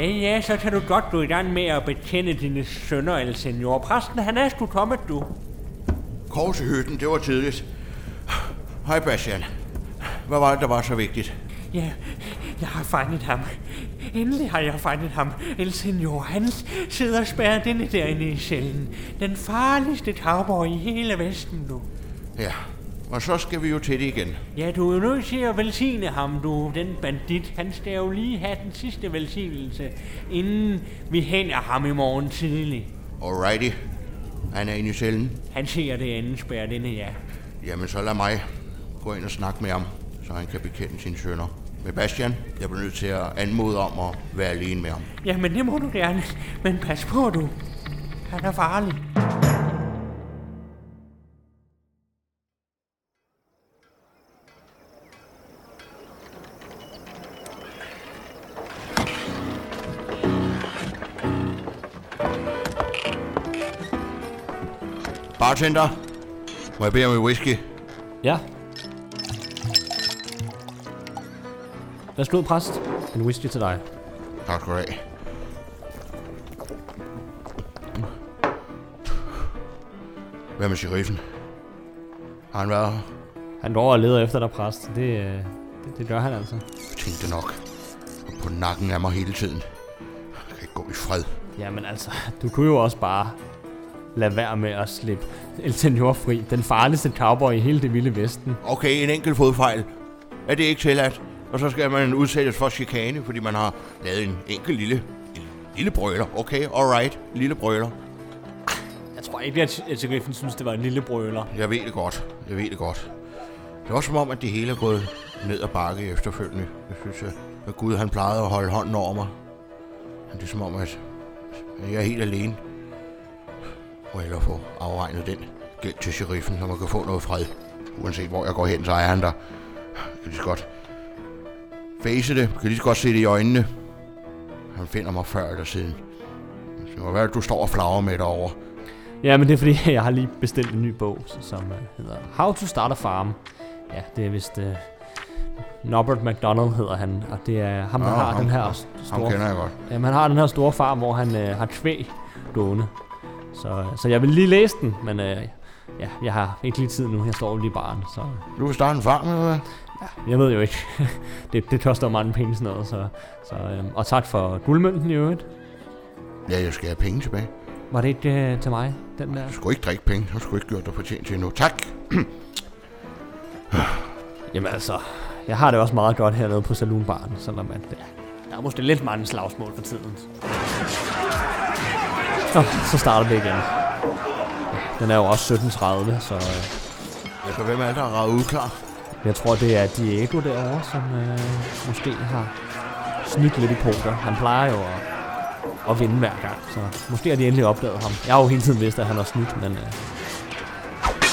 Ja, ja, så kan du godt gå i gang med at betjene dine sønner, El Senor. Præsten, han er sgu kommet, du. Kors i hytten, det var tidligt. Hej, Bastian. Hvad var det, der var så vigtigt? Ja, jeg har fanget ham. Endelig har jeg fanget ham. El Senor, han sidder spærret inde derinde i cellen. Den farligste cowboy i hele Vesten, du. Ja, og så skal vi jo til det igen. Ja, du er jo nødt til at velsigne ham, du, den bandit. Han skal jo lige have den sidste velsignelse, inden vi hænger ham i morgen tidlig. Alrighty. Han er inde i cellen. Han ser det anden spærret inde, ja. Jamen, så lad mig gå ind og snakke med ham, så han kan bekende sine sønner. Med Bastian, jeg bliver nødt til at anmode om at være alene med ham. Jamen, det må du gerne. Men pas på, du. Han er farlig. Bartender, må jeg bede om en whisky? Ja. Værsgo, præst. En whisky til dig. Tak skal du have. Hvad med sheriffen? Har han været her? Han går og leder efter dig, præst. Det, øh, det, det gør han altså. Jeg tænkte nok. Og på nakken af mig hele tiden. Jeg kan ikke gå i fred. Jamen altså, du kunne jo også bare lade være med at slippe El Senor fri. Den farligste cowboy i hele det vilde vesten. Okay, en enkelt fodfejl. Er det ikke tilladt? Og så skal man udsættes for chikane, fordi man har lavet en enkelt lille, en lille brøler. Okay, alright, lille brøler. Jeg tror ikke, at El Sheriffen synes, det var en lille brøler. Jeg ved det godt. Jeg ved det godt. Det er også som om, at det hele er gået ned ad bakke efterfølgende. Jeg synes, at, at Gud han plejede at holde hånden over mig. Men det er som om, at jeg er helt alene. Og hellere få afregnet den gæld til sheriffen, så man kan få noget fred. Uanset hvor jeg går hen, så er han der. Jeg kan lige så godt face det. Jeg kan lige så godt se det i øjnene. Han finder mig før eller siden. Det må være, at du står og flager med derovre. Ja, men det er fordi, jeg har lige bestilt en ny bog, som uh, hedder How to Start a Farm. Ja, det er vist... Uh, Norbert McDonald hedder han, og det er ham, der Nå, har ham- den her store... Ham kender jeg godt. Jamen, han har den her store farm, hvor han øh, har kvæg gående. Så, så jeg vil lige læse den, men øh, ja, jeg har ikke lige tid nu. Jeg står lige i baren, så Du vil starte en farm, eller hvad? jeg ved jo ikke. det, det koster jo mange penge sådan noget. Så, så, øh, og tak for guldmønten i øvrigt. Ja, jeg skal have penge tilbage. Var det ikke øh, til mig, den der? Du skulle ikke drikke penge. Du skulle ikke gjort dig fortjent til endnu. Tak. Jamen altså, jeg har det også meget godt hernede på saloonbaren, selvom at, ja, der er måske lidt mange slagsmål for tiden. Nå, så starter det igen. Den er jo også 17.30, så... Øh, Altså, hvem er det, der er ravet uklar? Jeg tror, det er Diego derovre, som øh, måske har snydt lidt i poker. Han plejer jo at, at vinde hver gang, så måske har de endelig opdaget ham. Jeg har jo hele tiden vidst, at han har snydt, men... Øh,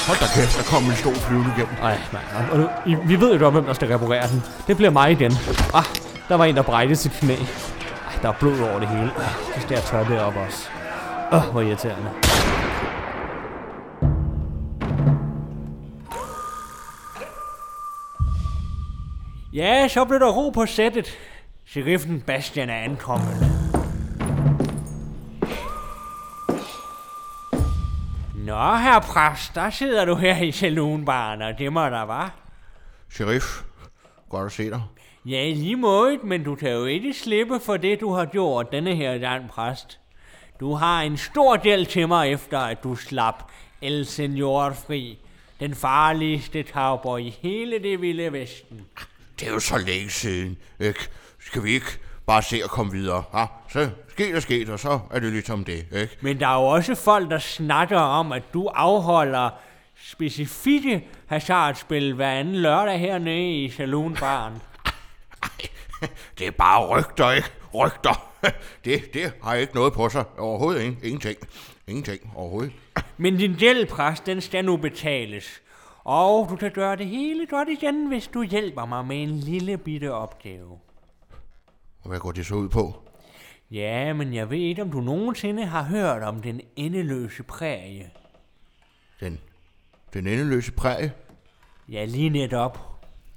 Hold da kæft, der kom en stor flyvende igennem. ej, mand. Og, og, vi ved jo godt, hvem der skal reparere den. Det bliver mig igen. Ah, der var en, der brækkede sit knæ. Ej, der er blod over det hele. Ej, så skal jeg tørre det op også. Åh, oh, hvor irriterende. Ja, så blev der ro på sættet. Sheriffen Bastian er ankommet. Nå, herr præst, der sidder du her i saloonbaren, og det må der var. Sheriff, godt at se dig. Ja, i lige måde, men du kan jo ikke slippe for det, du har gjort denne her gang, præst. Du har en stor del til mig efter, at du slap El Senor fri. Den farligste cowboy i hele det vilde vesten. Det er jo så længe siden, ikke? Skal vi ikke bare se at komme videre? Ha? Så sker der sket, og så er det ligesom det, ikke? Men der er jo også folk, der snakker om, at du afholder specifikke hasardspil hver anden lørdag hernede i saloonbaren. Det er bare rygter, ikke? Rygter. Det, det har ikke noget på sig. Overhovedet ingen, ingenting. Ingenting overhovedet. Men din gæld, præst, den skal nu betales. Og du kan gøre det hele godt igen, hvis du hjælper mig med en lille bitte opgave. Og hvad går det så ud på? Ja, men jeg ved ikke, om du nogensinde har hørt om den endeløse prærie. Den, den endeløse præge? Ja, lige netop.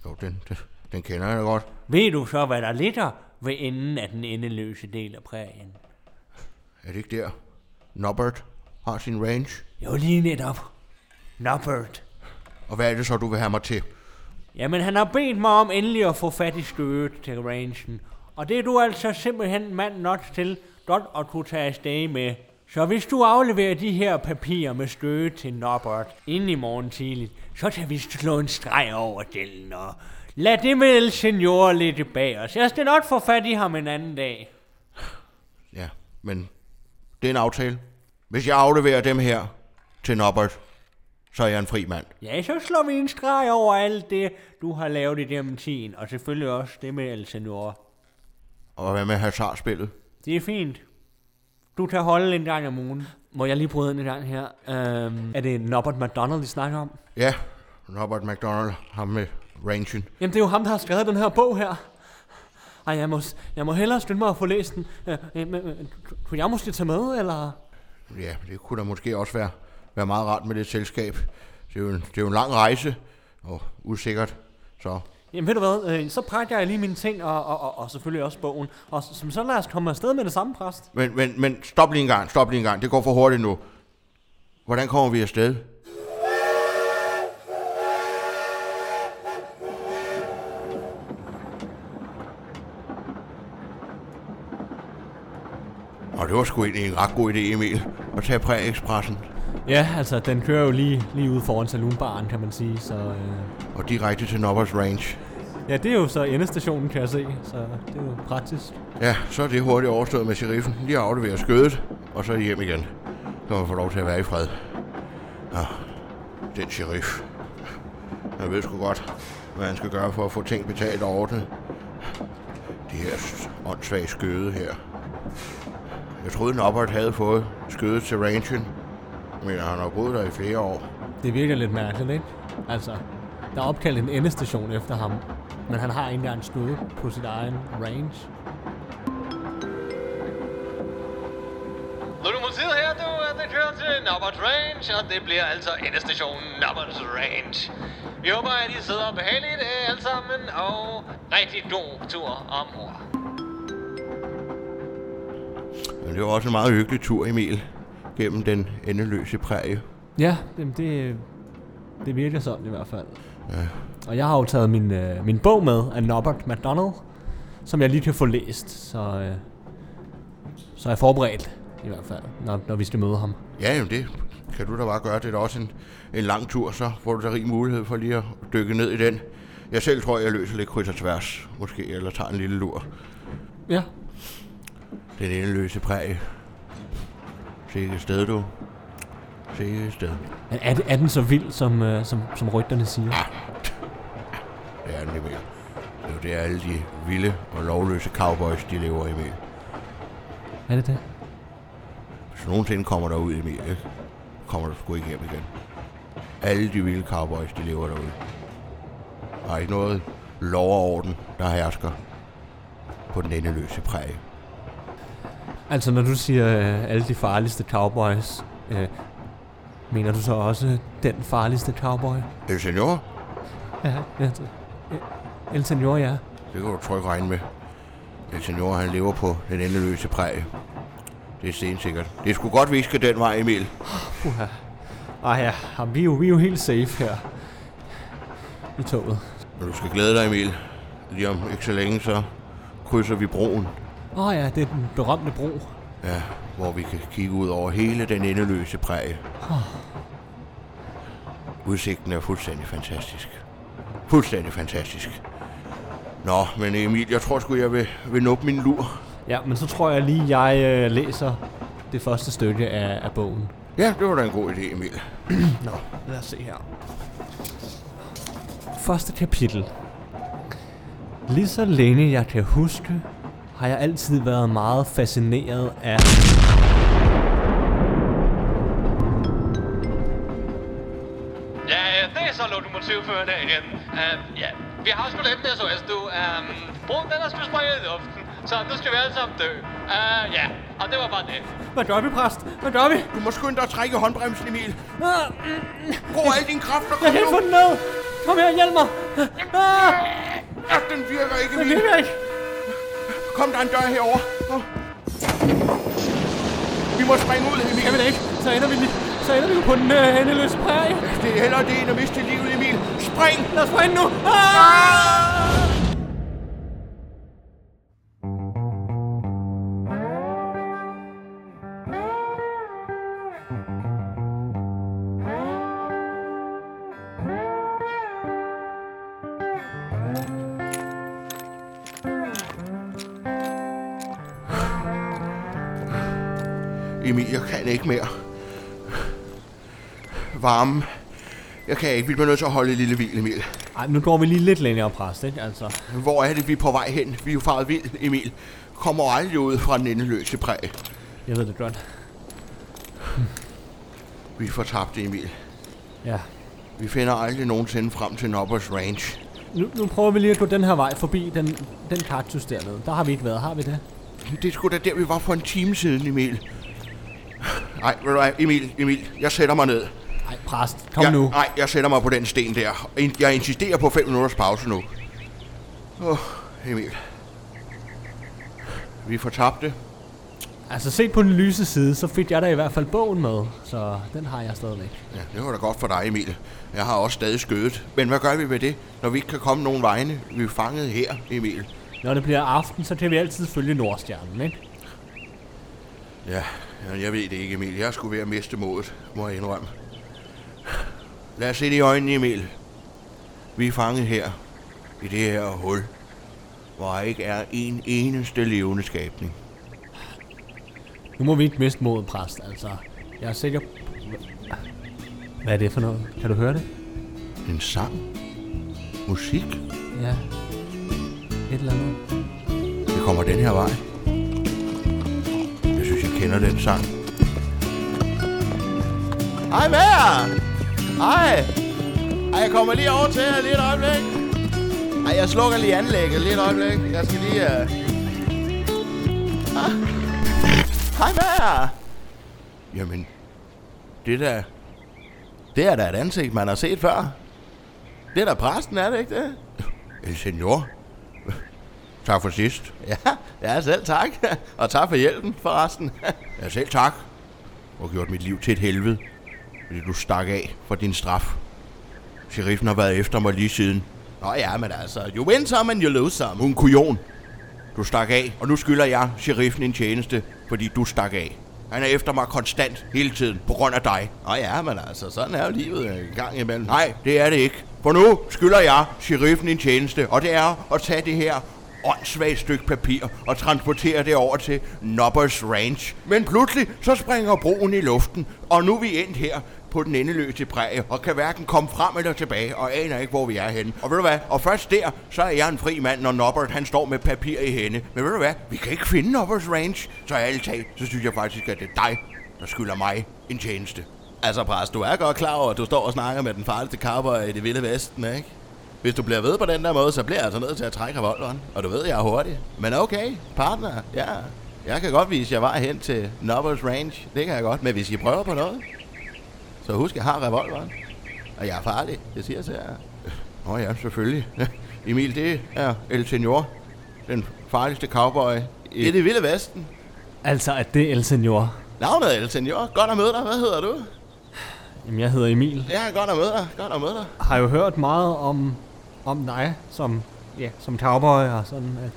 Jo, den, den, den kender jeg da godt. Ved du så, hvad der ligger ved enden af den endeløse del af prærien. Er det ikke der, Norbert har sin range? Jo, lige netop. Norbert. Og hvad er det så, du vil have mig til? Jamen, han har bedt mig om endelig at få fat i stødet til rangen. Og det er du altså simpelthen mand nok til, godt at kunne tage afsted med. Så hvis du afleverer de her papirer med støde til Norbert inden i morgen tidligt, så kan vi slå en streg over gælden og lad det med El Senor lidt bag os. Jeg skal nok få fat i ham en anden dag. Ja, men det er en aftale. Hvis jeg afleverer dem her til Norbert, så er jeg en fri mand. Ja, så slår vi en streg over alt det, du har lavet i tiden, og selvfølgelig også det med El Senor. Og hvad med hasardspillet? Det er fint. Du kan holde en gang om ugen. Må jeg lige bryde ind i gang her? Øhm, er det Norbert McDonald, vi snakker om? Ja, Norbert McDonald, ham med rangen. Jamen, det er jo ham, der har skrevet den her bog her. Ej, jeg må, jeg må hellere skynde mig at få læst den. Øh, øh, øh, kunne jeg måske tage med, eller? Ja, det kunne da måske også være, være meget rart med det selskab. Det er, jo en, det er jo en lang rejse, og usikkert, så Jamen ved du hvad, øh, så pakker jeg lige mine ting, og, og, og, og selvfølgelig også bogen. Og så, så lad os komme afsted med det samme, præst. Men, men, men stop lige en gang, stop lige en gang. Det går for hurtigt nu. Hvordan kommer vi afsted? Det var sgu egentlig en ret god idé, Emil, at tage Præ-Expressen Ja, altså den kører jo lige, lige ude foran saloonbaren, kan man sige. Så, øh, og direkte til Nobbers Range. ja, det er jo så endestationen, kan jeg se. Så det er jo praktisk. Ja, så er det hurtigt overstået med sheriffen. Lige afleverer skødet, og så hjem igen. Så man får lov til at være i fred. Ja, den sheriff. Jeg ved sgu godt, hvad han skal gøre for at få ting betalt og ordnet. De her åndssvage skøde her. Jeg troede, Norbert havde fået skødet til rangen. Men han har boet der i flere år. Det virker lidt mærkeligt, ikke? Altså, der er opkaldt en endestation efter ham. Men han har ikke engang stået på sit egen range. Lokomotivet her, du, det kører til Nobbert Range, og det bliver altså endestationen Nobbert Range. Vi håber, at I sidder behageligt alle sammen, og rigtig god tur ombord. Men det var også en meget hyggelig tur, Emil. Gennem den endeløse prærie. Ja, det, det, det virker sådan i hvert fald. Ja. Og jeg har jo taget min, øh, min bog med af Norbert McDonald, som jeg lige kan få læst, så, øh, så er jeg forberedt i hvert fald, når, når vi skal møde ham. Ja, jamen det kan du da bare gøre. Det er da også en, en lang tur, så får du da rig mulighed for lige at dykke ned i den. Jeg selv tror, jeg løser lidt kryds og tværs, måske, eller tager en lille lur. Ja, Den endeløse præge. Sikke sted, du. Sikke sted. men er, det- er den så vild, som, øh, som, som rygterne siger? Det er den, Emil. Det er jo det, alle de vilde og lovløse cowboys, de lever, Emil. Er det det? Hvis nogensinde kommer derud, Emil, ikke? kommer du sgu ikke hjem igen. Alle de vilde cowboys, de lever derude. Der er ikke noget lov og orden, der hersker på den endeløse præge. Altså, når du siger øh, alle de farligste cowboys, øh, mener du så også den farligste cowboy? El Senor, Ja. El Senor, ja. det kan du trygt regne med. El Senor, han lever på den endeløse præge. Det er stensikkert. Det sgu godt, vi skal den vej, Emil. Uha. Ej ja, jamen, vi er, jo, vi er jo helt safe her. I toget. Men du skal glæde dig, Emil. Lige om ikke så længe, så krydser vi broen. Åh oh, ja, det er den berømte bro. Ja, hvor vi kan kigge ud over hele den endeløse præge. Udsigten er fuldstændig fantastisk. Fuldstændig fantastisk. Nå, men Emil, jeg tror sgu, jeg vil, vil nuppe min lur. Ja, men så tror jeg lige, jeg øh, læser det første stykke af, af bogen. Ja, det var da en god idé, Emil. Nå, lad os se her. Første kapitel. Lige så længe jeg kan huske, har jeg altid været meget fascineret af... Ja, det er så lokomotivføreren her igen. Uh, ja, vi har sgu lidt en SOS, du. Um, broen den er sgu sprænget i luften, så nu skal vi alle sammen dø. Uh, ja, og det var bare det. Hvad gør vi, præst? Hvad gør vi? Du må skynde dig at trække håndbremsen, Emil. Ah, mm, Brug alle dine kræfter. jeg Kom kan ikke få den ned! Kom her, hjælp mig! Ah, Ja, den virker ikke, den Emil. virker ikke! Kom, der er en dør herovre. Kom. Vi må springe ud, Emil. Kan vi det ikke? Så ender vi, så ender vi jo på den øh, endeløse prærie. Det er hellere det, end at miste livet, Emil. Spring! Lad os springe nu. Ah! Ikke mere. Varme. Jeg kan ikke. Vi bliver nødt til at holde et lille hvil, Emil. Ej, nu går vi lige lidt længere præst, ikke? Altså, Hvor er det, vi er på vej hen? Vi er jo faret vild, Emil. Kommer aldrig ud fra den endeløse præg. jeg ved det godt. Vi er fortabte, Emil. Ja. Vi finder aldrig nogensinde frem til Nobbers Range. Nu, nu prøver vi lige at gå den her vej forbi den, den kaktus dernede. Der har vi ikke været, har vi det? Det sgu da der, vi var for en time siden, Emil. Nej, ved du hvad, Emil, Emil, jeg sætter mig ned. Ej, præst, kom jeg, nu. Nej, jeg sætter mig på den sten der. Jeg insisterer på 5 minutters pause nu. Åh, oh, Emil. Vi er fortabte. Altså, set på den lyse side, så fik jeg da i hvert fald bogen med. Så den har jeg stadigvæk. Ja, det var da godt for dig, Emil. Jeg har også stadig skødet. Men hvad gør vi med det, når vi ikke kan komme nogen vegne? Vi er fanget her, Emil. Når det bliver aften, så kan vi altid følge Nordstjernen, ikke? Ja, jeg ved det ikke, Emil. Jeg sgu ved at miste modet, må jeg indrømme. Lad os se det i øjnene, Emil. Vi er fanget her, i det her hul, hvor der ikke er en eneste levende skabning. Nu må vi ikke miste modet, præst. Altså, jeg er sikker... Hvad er det for noget? Kan du høre det? En sang? Musik? Ja. Et eller andet. Det kommer den her vej. Kender den sang. Hej med jer! Hej! Ej, jeg kommer lige over til jer lige et øjeblik. Ej, jeg slukker lige anlægget lige et øjeblik. Jeg skal lige... Uh... Ah. Hej med jer! Jamen, det der... Det er da et ansigt, man har set før. Det er da præsten, er det ikke det? El senor. Tak for sidst. Ja, ja, selv tak. Og tak for hjælpen, forresten. Ja, selv tak. Du har gjort mit liv til et helvede, fordi du stak af for din straf. Sheriffen har været efter mig lige siden. Nå ja, men altså, you win some and you lose some. Hun kujon. Du stak af, og nu skylder jeg sheriffen en tjeneste, fordi du stak af. Han er efter mig konstant hele tiden, på grund af dig. Nå ja, men altså, sådan er jo livet en gang imellem. Nej, det er det ikke. For nu skylder jeg sheriffen en tjeneste, og det er at tage det her åndssvagt stykke papir og transportere det over til Nobbers Ranch. Men pludselig så springer broen i luften, og nu er vi endt her på den endeløse præge, og kan hverken komme frem eller tilbage, og aner ikke, hvor vi er henne. Og ved du hvad, og først der, så er jeg en fri mand, når Nobbert han står med papir i hænde. Men ved du hvad, vi kan ikke finde Nobbers Ranch, så ærligt talt, så synes jeg faktisk, at det er dig, der skylder mig en tjeneste. Altså, præst, du er godt klar over, at du står og snakker med den farligste cowboy i det vilde vesten, ikke? Hvis du bliver ved på den der måde, så bliver jeg altså nødt til at trække revolveren. Og du ved, jeg er hurtig. Men okay, partner, ja. Jeg kan godt vise jer vej hen til Nobbers Range. Det kan jeg godt. Men hvis I prøver på noget, så husk, jeg har revolveren. Og jeg er farlig, det siger jeg til jer. Nå ja, selvfølgelig. Emil, det er El Senor, den farligste cowboy I i det vilde vesten. Altså, at det er El Senor. Navnet er El Senor. Godt at møde dig. Hvad hedder du? Jamen, jeg hedder Emil. Ja, godt at møde dig. Godt at møde dig. Har jo hørt meget om, om dig som, ja, som cowboy, og sådan, at,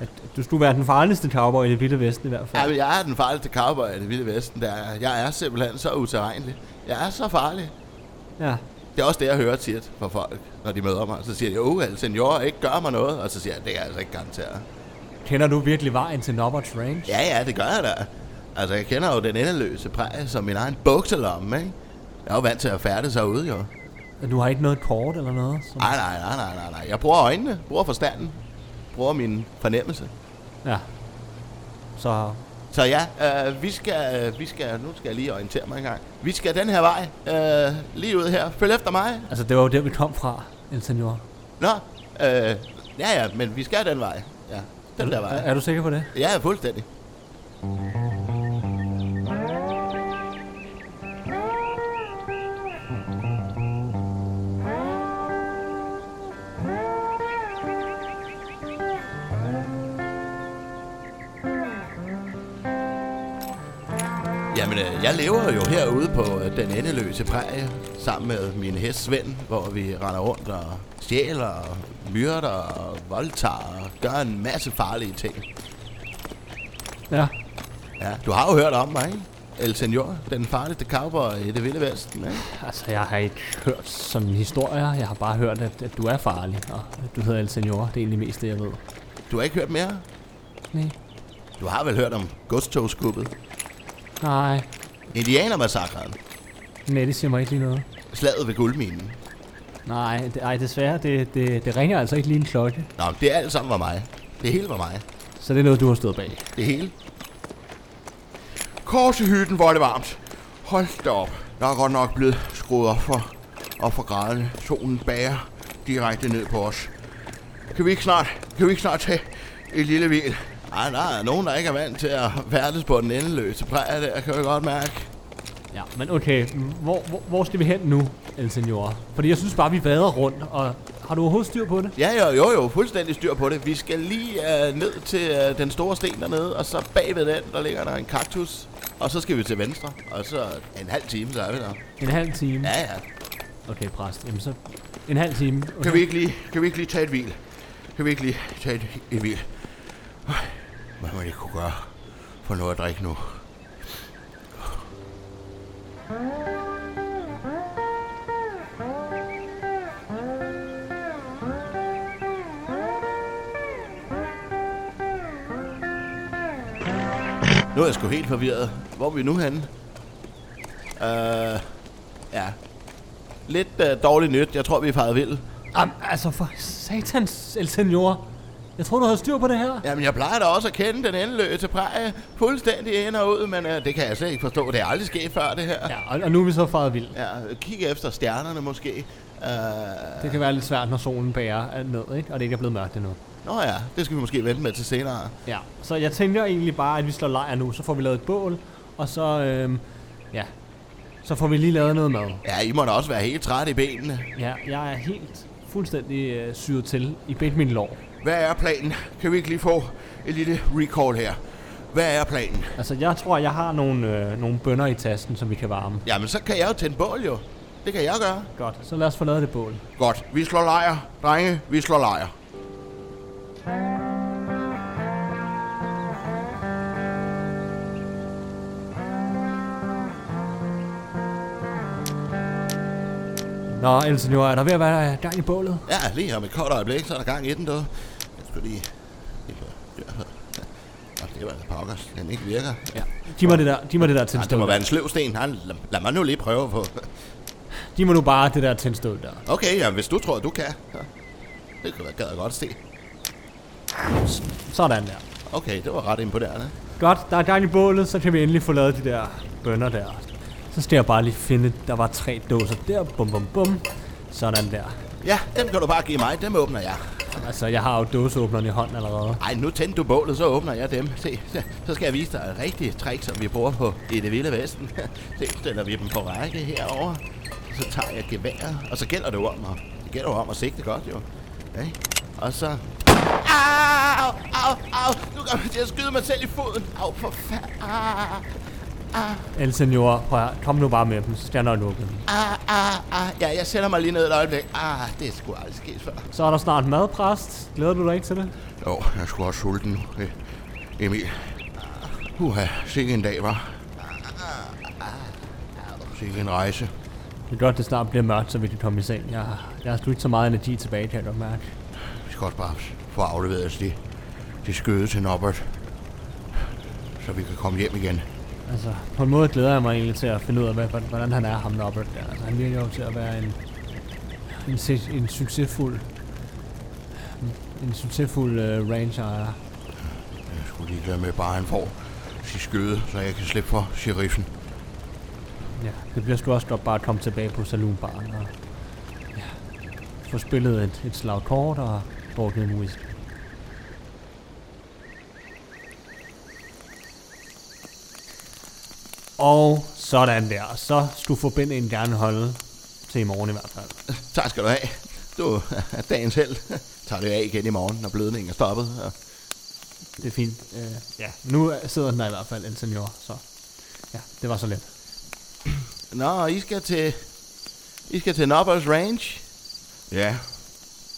at du skulle være den farligste cowboy i det vilde vesten i hvert Ja, fald. men jeg er den farligste cowboy i det vilde vesten. Der er. Jeg er simpelthen så uterrenelig. Jeg er så farlig. Ja. Det er også det, jeg hører tit fra folk, når de møder mig. Så siger de, åh, El Senor, ikke gør mig noget. Og så siger jeg, det jeg altså ikke garantere. Kender du virkelig vejen til Nobberts Range? Ja, ja, det gør jeg da. Altså, jeg kender jo den endeløse præg som min egen bukselomme, ikke? Jeg er jo vant til at færdes herude, jo. Du har ikke noget kort eller noget? Som... Nej, nej, nej, nej, nej, nej. Jeg bruger øjnene, bruger forstanden, bruger min fornemmelse. Ja. Så Så ja, øh, vi, skal, vi skal, nu skal jeg lige orientere mig en gang. Vi skal den her vej, øh, lige ud her. Følg efter mig. Altså, det var jo der, vi kom fra, El Senor. Nå, øh, ja, ja, men vi skal den vej. Ja, den der Er, vej. er du sikker på det? Ja, fuldstændig. Jamen, øh, jeg lever jo herude på øh, den endeløse prærie, sammen med min hest Svend, hvor vi render rundt og stjæler, og myrder og voldtager og gør en masse farlige ting. Ja. Ja, du har jo hørt om mig, ikke? El Senor, den farligste cowboy i det vilde vesten, ikke? Altså, jeg har ikke hørt sådan historier. Jeg har bare hørt, at, at du er farlig, og at du hedder El Senor. Det er egentlig mest det, jeg ved. Du har ikke hørt mere? Nej. Du har vel hørt om godstogskubbet? Nej. Indianermassakren? Nej, det siger mig ikke lige noget. Slaget ved guldminen? Nej, det, ej, desværre, det, det, det ringer altså ikke lige en klokke. Nå, men det er alt sammen var mig. Det hele var mig. Så det er noget, du har stået bag. Det hele. Kors i hytten, hvor er det varmt. Hold da op. Der er godt nok blevet skruet op for, op for graderne. Solen bager direkte ned på os. Kan vi ikke snart, kan vi ikke snart tage et lille hvil? Ej, der er nogen, der ikke er vant til at færdes på den endeløse præge der, kan jeg godt mærke. Ja, men okay, hvor, hvor, hvor skal vi hen nu, El Senor? Fordi jeg synes bare, vi vader rundt, og har du overhovedet styr på det? Ja, jo, jo, jo, fuldstændig styr på det. Vi skal lige uh, ned til uh, den store sten dernede, og så bagved den, der ligger der en kaktus. Og så skal vi til venstre, og så en halv time, så er vi der. En halv time? Ja, ja. Okay, præst. Jamen så en halv time. Okay. Kan vi ikke lige, kan vi ikke lige tage et hvil? Kan vi ikke lige tage et, et hvil? Øj, hvad man ikke kunne gøre for noget at drikke nu? Nu er jeg sgu helt forvirret. Hvor er vi nu henne? Uh, ja. Lidt uh, dårligt nyt. Jeg tror, vi er faret vild. Jamen, altså for satans El Senor. Jeg tror, du har styr på det her. Jamen, jeg plejer da også at kende den endeløse præge fuldstændig ind og ud, men uh, det kan jeg slet ikke forstå. Det er aldrig sket før, det her. Ja, og, og nu er vi så faret vild. Ja, kig efter stjernerne måske. Uh, Det kan være lidt svært, når solen bærer ned, ikke? Og det ikke er blevet mørkt endnu. Nå ja, det skal vi måske vente med til senere. Ja, så jeg tænker egentlig bare, at vi slår lejr nu. Så får vi lavet et bål, og så, øhm, ja, så får vi lige lavet noget mad. Ja, I må da også være helt trætte i benene. Ja, jeg er helt fuldstændig øh, syret til i begge mine lår. Hvad er planen? Kan vi ikke lige få et lille recall her? Hvad er planen? Altså, jeg tror, jeg har nogle, øh, nogle bønner i tasten, som vi kan varme. Jamen, så kan jeg jo tænde bål jo. Det kan jeg gøre. Godt, så lad os få lavet det bål. Godt, vi slår lejr. Drenge, vi slår lejr. Nå, El Senor, er der ved at være gang i bålet? Ja, lige om et kort øjeblik, så er der gang i den, du. Jeg lige få- ja. Nå, det var altså pokkers. Den ikke virker. Ja. Giv mig det der, giv mig det der Ja, det må tændstål. være en sløvsten. Han, lad, lad, mig nu lige prøve på. Giv mig nu bare det der tændstål der. Okay, ja, hvis du tror, du kan. Så. Det kan være gad jeg godt se. Sådan der. Okay, det var ret imponerende. Godt, der er gang i bålet, så kan vi endelig få lavet de der bønner der. Så skal jeg bare lige finde, der var tre dåser der. Bum, bum, bum. Sådan der. Ja, dem kan du bare give mig. Dem åbner jeg. Altså, jeg har jo dåseåbneren i hånden allerede. Ej, nu tænd du bålet, så åbner jeg dem. Se, så- så skal jeg vise dig et rigtigt trick, som vi bruger på i det vilde vesten. Se, stiller vi dem på række herover. Så tager jeg geværet, og så gælder det jo om at, det gælder jo om at sigte godt, jo. Okay? Og så... Au, au, au, nu kommer jeg til at skyde mig selv i foden. Au, for fanden. Ah. Ah, El Senor, prøv at, kom nu bare med dem, så skal jeg nok lukke dem. ah, ah, ah. Ja, jeg sætter mig lige ned et øjeblik. Ah, det er sgu aldrig sket før. Så er der snart madpræst. Glæder du dig ikke til det? Jo, jeg skulle også sulten nu. Eh, Emil. Uha, sikke en dag, var. Sikke en rejse. Det er godt, det snart bliver mørkt, så vi kan komme i seng. Jeg, jeg har sgu ikke så meget energi tilbage, kan jeg godt mærke. Vi skal også bare få afleveret os de, de skøde til Norbert. Så vi kan komme hjem igen. Altså, på en måde glæder jeg mig egentlig til at finde ud af, hvad, hvordan han er, ham Norbert der. Altså, han virker jo til at være en, en, en succesfuld, en succesfuld uh, ranger. Jeg skulle lige gøre med, bare han får sit skøde, så jeg kan slippe for sheriffen. Ja, det bliver sgu også godt bare at komme tilbage på saloonbaren og ja, få spillet et, et slag kort og drukket en whisky. Og sådan der. Så skulle forbindingen gerne holde til i morgen i hvert fald. Tak skal du have. Du er dagens held. Tager det af igen i morgen, når blødningen er stoppet. Og Det er fint. Uh, ja, nu sidder den der i hvert fald, El Senor. Så Ja, det var så let. Nå, I skal til... I skal til Nobbers Range? Ja,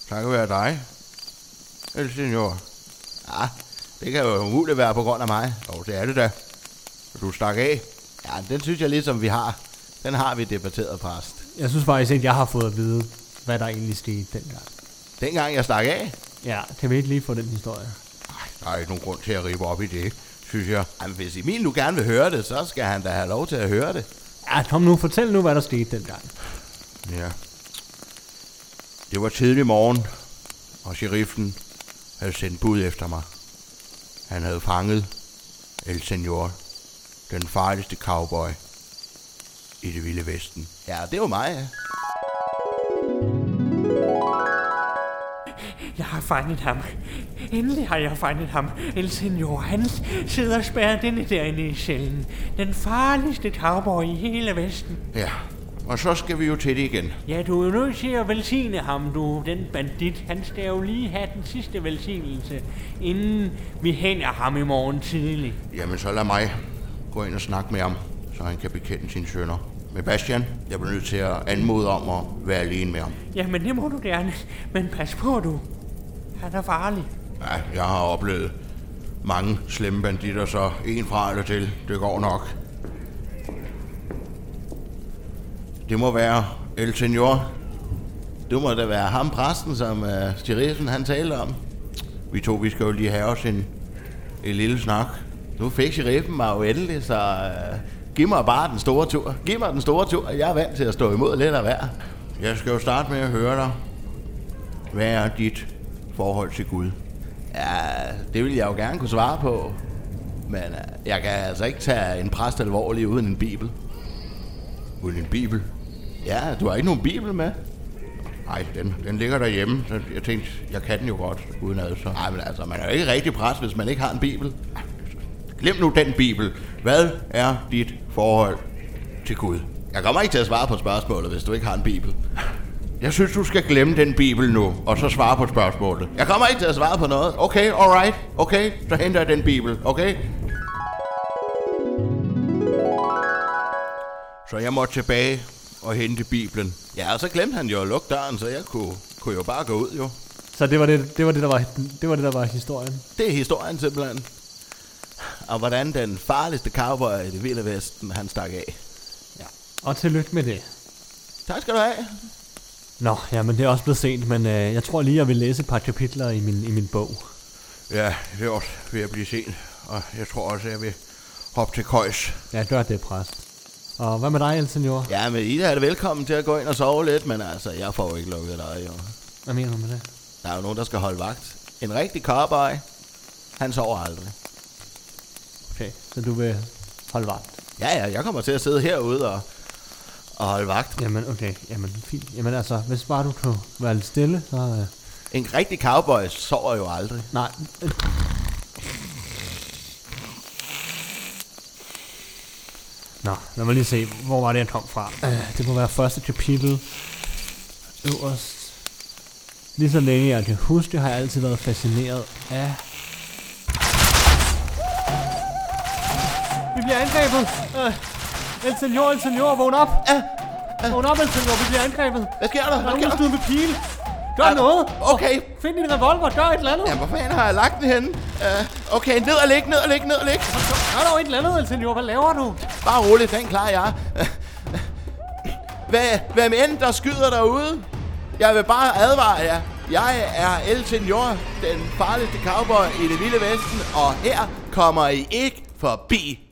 takket være dig. El senor. Ja, det kan jo umuligt være på grund af mig. Jo, det er det da. Du stak af. Ja, den synes jeg ligesom vi har. Den har vi debatteret, præst. Jeg synes faktisk ikke, jeg har fået at vide, hvad der egentlig skete dengang. Dengang jeg stak af, Ja, kan vi ikke lige få den historie? der er ikke nogen grund til at rive op i det, synes jeg. Jamen, hvis Emil nu gerne vil høre det, så skal han da have lov til at høre det. Ja, kom nu, fortæl nu, hvad der skete dengang. Ja. Det var tidlig morgen, og sheriffen havde sendt bud efter mig. Han havde fanget El Senor, den farligste cowboy i det vilde vesten. Ja, det var mig, ja. Jeg har fanget ham. Endelig har jeg fanget ham. El Senor, han sidder spærret inde derinde i cellen. Den farligste cowboy i hele Vesten. Ja, og så skal vi jo til det igen. Ja, du er jo nødt til at velsigne ham, du, den bandit. Han skal jo lige have den sidste velsignelse, inden vi hænger ham i morgen tidlig. Jamen, så lad mig gå ind og snakke med ham, så han kan bekende sine sønner. Men Bastian, jeg bliver nødt til at anmode om at være alene med ham. Jamen, det må du gerne. Men pas på, du. Han er farlig. Ja, jeg har oplevet mange slemme banditter, så en fra eller til, det går nok. Det må være El Senor. Det må da være ham præsten, som uh, Stiriffen han talte om. Vi to, vi skal jo lige have os en, en lille snak. Nu fik sheriffen mig jo endelig, så uh, giv mig bare den store tur. Giv mig den store tur. Jeg er vant til at stå imod lidt af hver. Jeg skal jo starte med at høre dig. Hvad er dit forhold til Gud? Ja, det vil jeg jo gerne kunne svare på. Men uh, jeg kan altså ikke tage en præst alvorlig uden en bibel. Uden en bibel? Ja, du har ikke nogen bibel med? Nej, den, den ligger derhjemme, så jeg tænkte, jeg kan den jo godt uden ad. Så. Nej, men altså, man er jo ikke rigtig præst, hvis man ikke har en bibel. Glem nu den bibel. Hvad er dit forhold til Gud? Jeg kommer ikke til at svare på spørgsmålet, hvis du ikke har en bibel. Jeg synes, du skal glemme den bibel nu, og så svare på spørgsmålet. Jeg kommer ikke til at svare på noget. Okay, alright. Okay, så henter jeg den bibel, okay? Så jeg måtte tilbage og hente bibelen. Ja, og så glemte han jo at lukke døren, så jeg kunne, kunne jo bare gå ud jo. Så det var det, det, var det, der var, det var det, der var historien. Det er historien simpelthen. Og hvordan den farligste cowboy i det vilde vesten, han stak af. Ja. Og tillykke med det. Tak skal du have. Nå, ja, men det er også blevet sent, men øh, jeg tror lige, jeg vil læse et par kapitler i min, i min bog. Ja, det er også ved at blive sent. Og jeg tror også, jeg vil hoppe til køjs. Ja, gør det, præst. Og hvad med dig, El Senor? Ja, men Ida er velkommen til at gå ind og sove lidt, men altså, jeg får jo ikke lukket dig, jo. Hvad mener du med det? Der er jo nogen, der skal holde vagt. En rigtig cowboy, han sover aldrig. Okay, så du vil holde vagt? Ja, ja, jeg kommer til at sidde herude og, og holde vagt. Jamen, okay. Jamen, fint. Jamen altså, hvis bare du kan være lidt stille, så... Øh, En rigtig cowboy sover jo aldrig. nej. Nå, lad mig lige se, hvor var det, jeg kom fra. Øh, det må være første kapitel. Øverst. Lige så længe jeg kan huske, har jeg altid været fascineret af... bliver angrebet! Øh, El Senor, El Senor, vågn op! Vågn op, El Senor, vi bliver angrebet! Hvad sker der? Er Hvad sker der med pile! Gør Ja, noget! Okay, Find din revolver, gør et eller andet! ja, hvor fanden har jeg lagt den henne? Uh, okay, ned og ligge, ned og ligge, ned og ligge. Gør dog et eller andet, El Senor, hvad laver du? Bare roligt, den klarer jeg. Hvad, hvem end der skyder derude, jeg vil bare advare jer. Jeg er El Senor, den farligste cowboy i det vilde vesten, og her kommer I ikke forbi.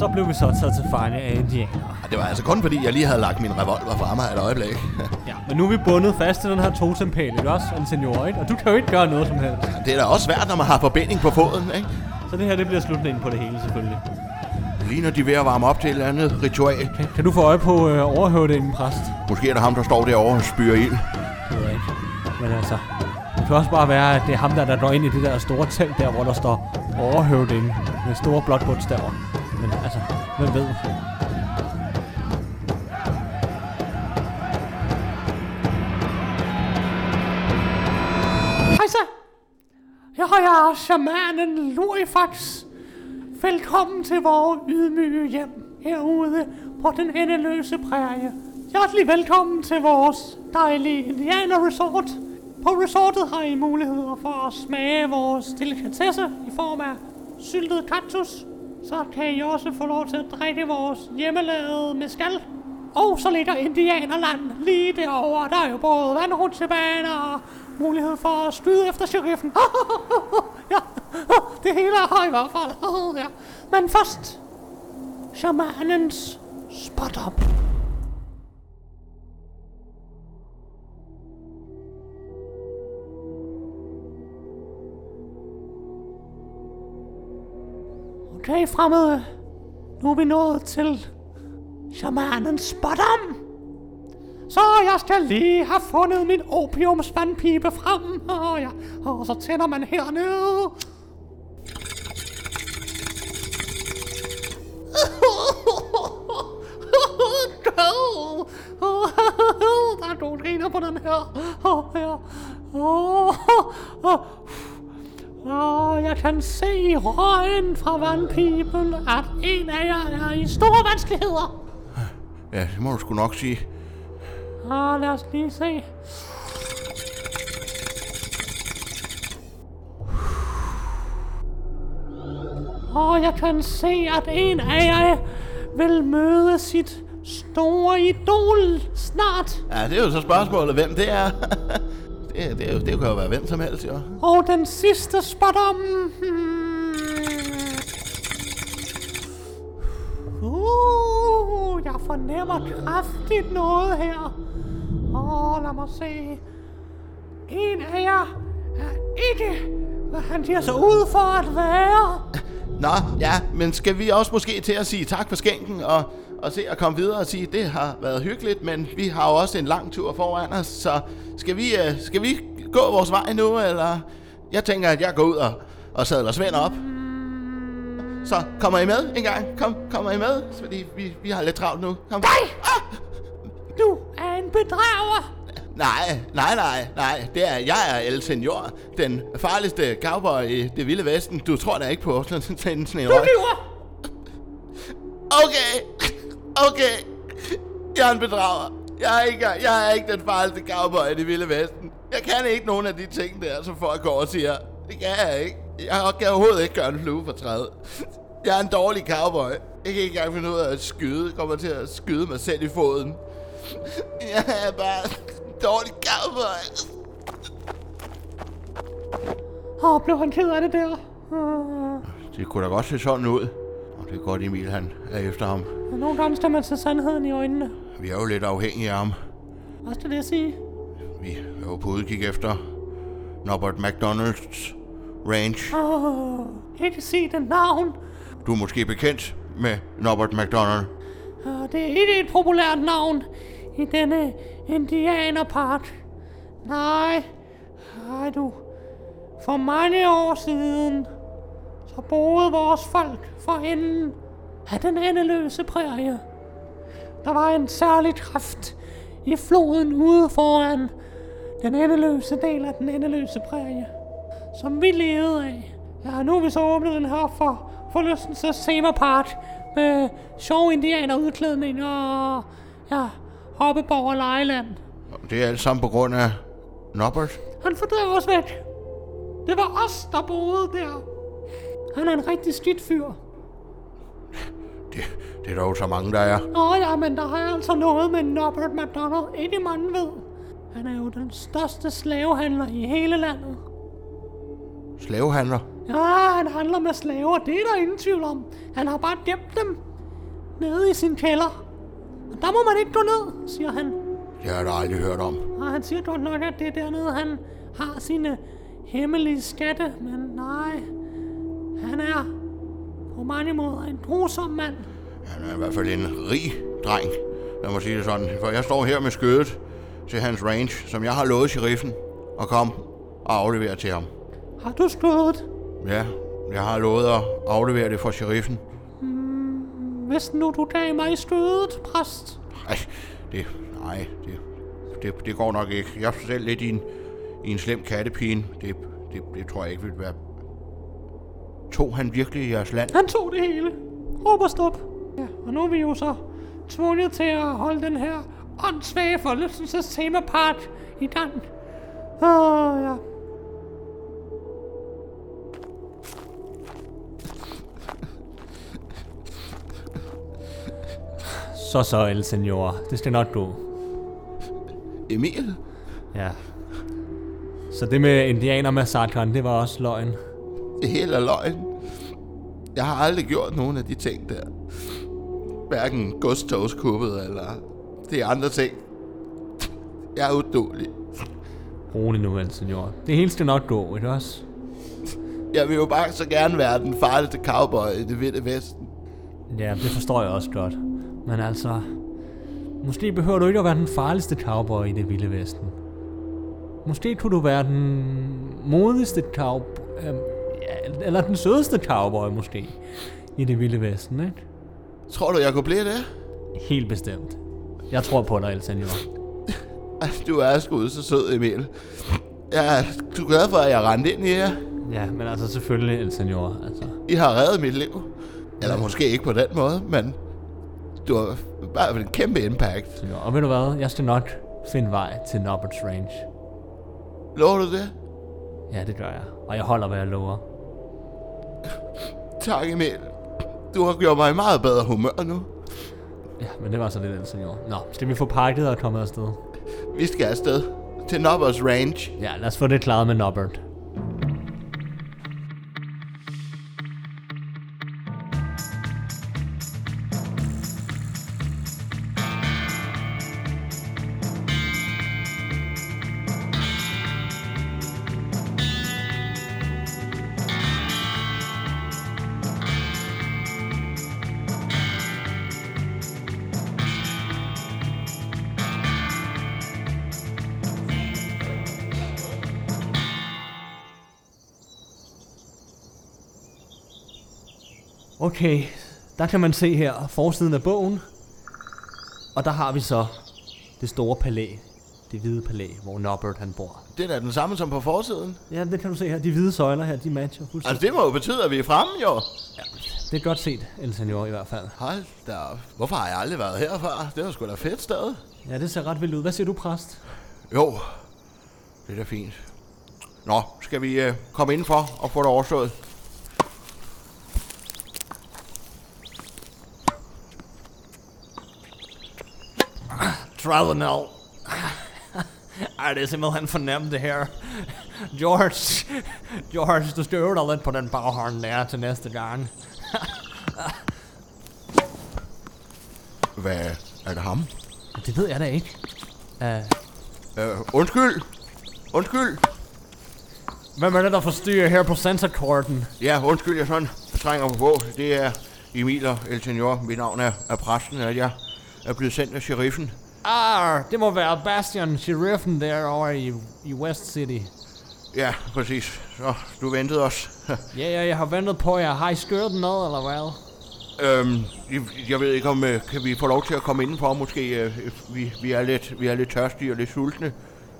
Så blev vi så taget til fange af indianere. Og det var altså kun fordi, jeg lige havde lagt min revolver fra mig et øjeblik. Ja, men nu er vi bundet fast til den her totempæl, ikke også, El Senor, ikke? Og du kan jo ikke gøre noget som helst. Det er da også svært, når man har forbinding på foden, ikke? Så det her, det bliver slutningen på det hele, selvfølgelig. Lige når de ved at varme op til et eller andet ritual. Okay. Kan du få øje på øh, overhøvdingen, præst? Måske er det ham, der står derovre og spyrer ild. Det ved jeg ikke. Men altså, det kan også bare være, at det er ham, der, der går ind i det der store telt der, hvor der står overhøvdingen med store blåt bogstaver. Men altså, hvem ved? Hej så! Jeg har er shamanen Lurifax. Velkommen til vores ydmyge hjem herude på den endeløse prærie. Hjertelig velkommen til vores dejlige Indiana resort. På resortet har I muligheder for at smage vores delikatesse i form af syltet kaktus. Så kan I også få lov til at drikke vores hjemmelavede mescal. Og så ligger Indianerland lige derovre. Der er jo både vandrutsjebaner og mulighed for at skyde efter sheriffen. ja, det hele er høj i hvert fald. ja. Men først, shamanens spot Okay, fremmede. Nu er vi nået til shamanens spottom. Så jeg skal lige have fundet min opiumsvandpipe frem. Og, ja. og så tænder man hernede. Der er nogle griner på den her. Åh, ja. Åh, åh. Og jeg kan se i røgen fra vandpiben, at en af jer er i store vanskeligheder. Ja, det må du sgu nok sige. Ah, lad os lige se. Og jeg kan se, at en af jer vil møde sit store idol snart. Ja, det er jo så spørgsmålet, hvem det er. det, det, det kan jo være hvem som helst, jo. Og den sidste spot om... Hmm. Uh, jeg fornemmer kraftigt noget her. Åh, lad mig se. En af jer er ikke, hvad han giver sig ud for at være. Nå, ja, men skal vi også måske til at sige tak for skænken og, og se at komme videre og sige, det har været hyggeligt, men vi har jo også en lang tur foran os, så skal vi, uh, skal vi gå vores vej nu, eller? Jeg tænker, at jeg går ud og, og sadler Svend op. Så kommer I med en gang? Kom, kommer I med? Fordi vi, vi har lidt travlt nu. Kom. Nej! Du er en bedrager. Nej, nej, nej, nej. Det er, jeg er El Senor, den farligste cowboy i det vilde vesten. Du tror da ikke på sådan en Du lyver. Okay, okay. Jeg er en bedrager. Jeg er ikke, jeg er ikke den farligste cowboy i det vilde vesten. Jeg kan ikke nogen af de ting der, som folk går og siger. Det kan jeg ikke. Jeg kan overhovedet ikke gøre en flue for træet. Jeg er en dårlig cowboy. Jeg kan ikke engang finde ud af at skyde. Jeg kommer til at skyde mig selv i foden. Jeg er bare en dårlig cowboy. Åh, blev han ked af det der? Uh, Det kunne da godt se sådan ud. Og det er godt, Emil han er efter ham. nogle gange skal man se sandheden i øjnene. Vi er jo lidt afhængige af ham. Hvad skal det sige? Vi er jo på udkig efter Norbert McDonalds Range. Åh, ikke sige den navn. Du er måske bekendt med Norbert McDonald. Uh, det er ikke et populært navn i denne indianerpark. Nej, nej du. For mange år siden, så boede vores folk for enden af den endeløse prærie. Der var en særlig kraft i floden ude foran den endeløse del af den endeløse prærie, som vi levede af. Ja, nu har vi så åbnet den her for forlystelses temapark med sjov indianer udklædning og ja, hoppeborg og lejeland. Det er alt sammen på grund af Norbert. Han fordrev os væk. Det var os, der boede der. Han er en rigtig skidt fyr. Det, det er der jo så mange, der er. Nå ja, men der er altså noget med Norbert McDonald. Ikke mange ved. Han er jo den største slavehandler i hele landet. Slavehandler. Ja, han handler med slaver, det er der ingen tvivl om. Han har bare gemt dem nede i sin kælder. Og der må man ikke gå ned, siger han. Det har jeg aldrig hørt om. Og han siger godt nok, at det er dernede, han har sine hemmelige skatte. Men nej, han er på mange måder en grusom mand. Han er i hvert fald en rig dreng. Lad mig sige det sådan. For jeg står her med skødet til hans range, som jeg har lovet sheriffen at komme og aflevere til ham. Har du skødet? Ja, jeg har lovet at aflevere det for sheriffen. Hvis nu du gav mig skødet, præst. Ej, det, nej, det, det, det går nok ikke. Jeg er selv lidt i en, i en slem kattepine. Det, det, det tror jeg ikke vil være Tog han virkelig jeres land? Han tog det hele. Råb og stop. Ja, og nu er vi jo så tvunget til at holde den her åndssvage forlystelses temapart i gang. Åh, oh, ja. Så så, El Senor. Det skal nok gå. Emil? Ja. Så det med indianermassakren, det var også løgn. Det hele er løgn. Jeg har aldrig gjort nogen af de ting der. Hverken godstogskuppet eller de andre ting. Jeg er udulig. Rolig nu, El Senor. Det hele skal nok gå, ikke også? Jeg vil jo bare så gerne være den farligste cowboy i det vilde vesten. Ja, det forstår jeg også godt. Men altså, måske behøver du ikke at være den farligste cowboy i det vilde vesten. Måske kunne du være den modigste cowboy, øh, eller den sødeste cowboy måske, i det vilde vesten, ikke? Tror du, jeg kunne blive det? Helt bestemt. Jeg tror på dig, El Senor. Ej, Du er sgu så sød, Emil. Jeg er du er glad for, at jeg rendte ind i jer. Ja, men altså selvfølgelig, El Senor. Altså, I har reddet mit liv. Eller måske ikke på den måde, men du har bare en kæmpe impact. Senor. Og ved du hvad? Jeg skal nok finde vej til Nobberts Range. Lover du det? Ja, det gør jeg. Og jeg holder, hvad jeg lover. Tak, Emil. Du har gjort mig i meget bedre humør nu. Ja, men det var så lidt, El Senor. Nå, skal vi få pakket og komme afsted? Vi skal afsted til Nobbers Range. Ja, lad os få det klaret med Nobbert. Okay, der kan man se her forsiden af bogen. Og der har vi så det store palæ. Det hvide palæ, hvor Nobbert han bor. Det er da den samme som på forsiden. Ja, det kan du se her. De hvide søjler her, de matcher Altså, fuldstændig. det må jo betyde, at vi er fremme, jo. Det er godt set, El Senor i hvert fald. Hold da op. Hvorfor har jeg aldrig været her før? Det var sgu da fedt sted. Ja, det ser ret vildt ud. Hvad siger du, præst? Jo, det er da fint. Nå, skal vi øh, komme indenfor og få det overstået? Travenel. Ej, det er simpelthen for nemt det her. George, George, du skal øve dig lidt på den baghånd der til næste gang. Hvad er det ham? Det ved jeg da ikke. Uh, Øh, undskyld. Undskyld. hvem er det, der forstyrrer her på sensorkorten? Ja, undskyld, jeg sådan trænger på på. Det er Emil og El Senor. Mit navn er, er præsten, at jeg er blevet sendt af sheriffen. Ah, det må være Bastian, sheriffen derovre i, i West City. Ja, præcis. Så, du ventede os. Ja, ja, jeg har ventet på jer. Har I skørt noget, eller hvad? øhm, jeg, ved ikke, om øh, kan vi få lov til at komme indenfor, måske. Øh, vi, vi, er lidt, vi er lidt tørstige og lidt sultne.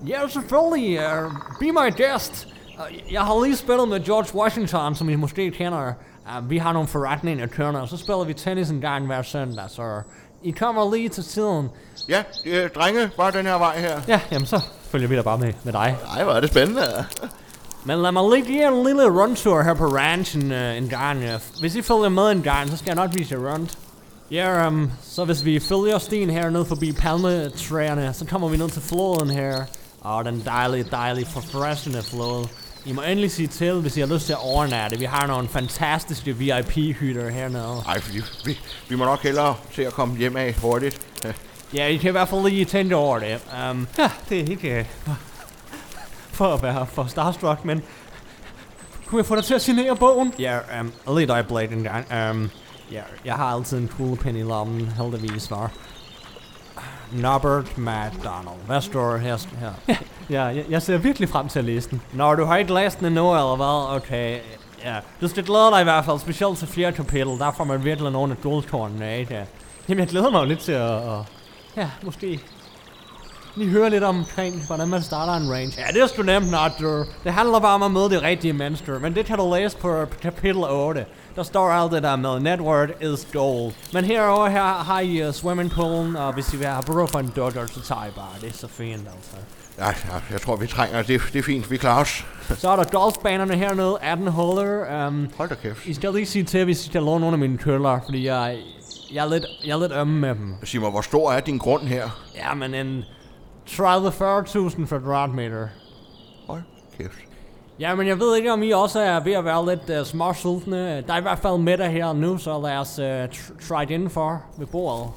Ja, selvfølgelig. Uh, be my guest. Uh, jeg har lige spillet med George Washington, som I måske kender. Uh, vi har nogle forretninger kørende, og så spiller vi tennis en gang hver søndag, så I kommer lige til tiden. Ja, øh, drenge, bare den her vej her. Ja, jamen så følger vi da bare med, med dig. Ej, hvor er det spændende. Men lad mig lige give jer en lille rundtur her på ranchen uh, en gang. Uh, hvis I følger med en gang, så skal jeg nok vise jer rundt. Ja, um, så hvis vi følger stien her ned forbi palmetræerne, så kommer vi ned til floden her. Og den dejlige, dejlige, forfreshende flod. I må endelig sige til, hvis I har lyst til at overnatte. Vi har nogle fantastiske VIP-hytter hernede. Ej, vi, vi, vi må nok hellere se at komme hjem af hurtigt. Ja. Ja, I kan i hvert fald lige tænke over det. Um, ja, det er ikke uh, for at være for starstruck, men kunne jeg få dig til at signere bogen? Ja, um, lige et øjeblik en gang. Um, ja, jeg har altid en kuglepen i lommen, heldigvis var. Norbert McDonald. Hvad står her? her? ja, jeg, jeg ser virkelig frem til at læse den. Når du har ikke læst den endnu, eller hvad? Okay, ja. Du skal glæde dig i hvert fald, specielt til fjerde kapitel. Der får man virkelig nogle af guldkornene, ikke? Jamen, jeg glæder mig jo lidt til at... at ja, måske lige høre lidt omkring, hvordan man starter en range. Ja, det er sgu nemt nok, du. Det handler bare om at møde de rigtige mennesker, men det kan du læse på kapitel 8. Der står alt det der med, net worth is gold. Men herover her har I uh, swimming poolen, og hvis I vil have brug for en dodger, så tager I bare. Det er så fint, altså. Ja, ja, jeg tror, vi trænger. Det, det er fint, vi klarer os. Så er der golfbanerne hernede, 18 huller. Um, Hold da kæft. I skal lige sige til, hvis I skal låne nogle af mine køller, fordi jeg, jeg, er lidt, jeg er lidt ømme med dem. Sig mig, hvor stor er din grund her? Ja, men en 30-40.000 kvadratmeter. Hold kæft. Ja, men jeg ved ikke, om I også er ved at være lidt uh, småsultne. Der er i hvert fald middag her nu, så lad os uh, tr- try it indenfor ved bordet.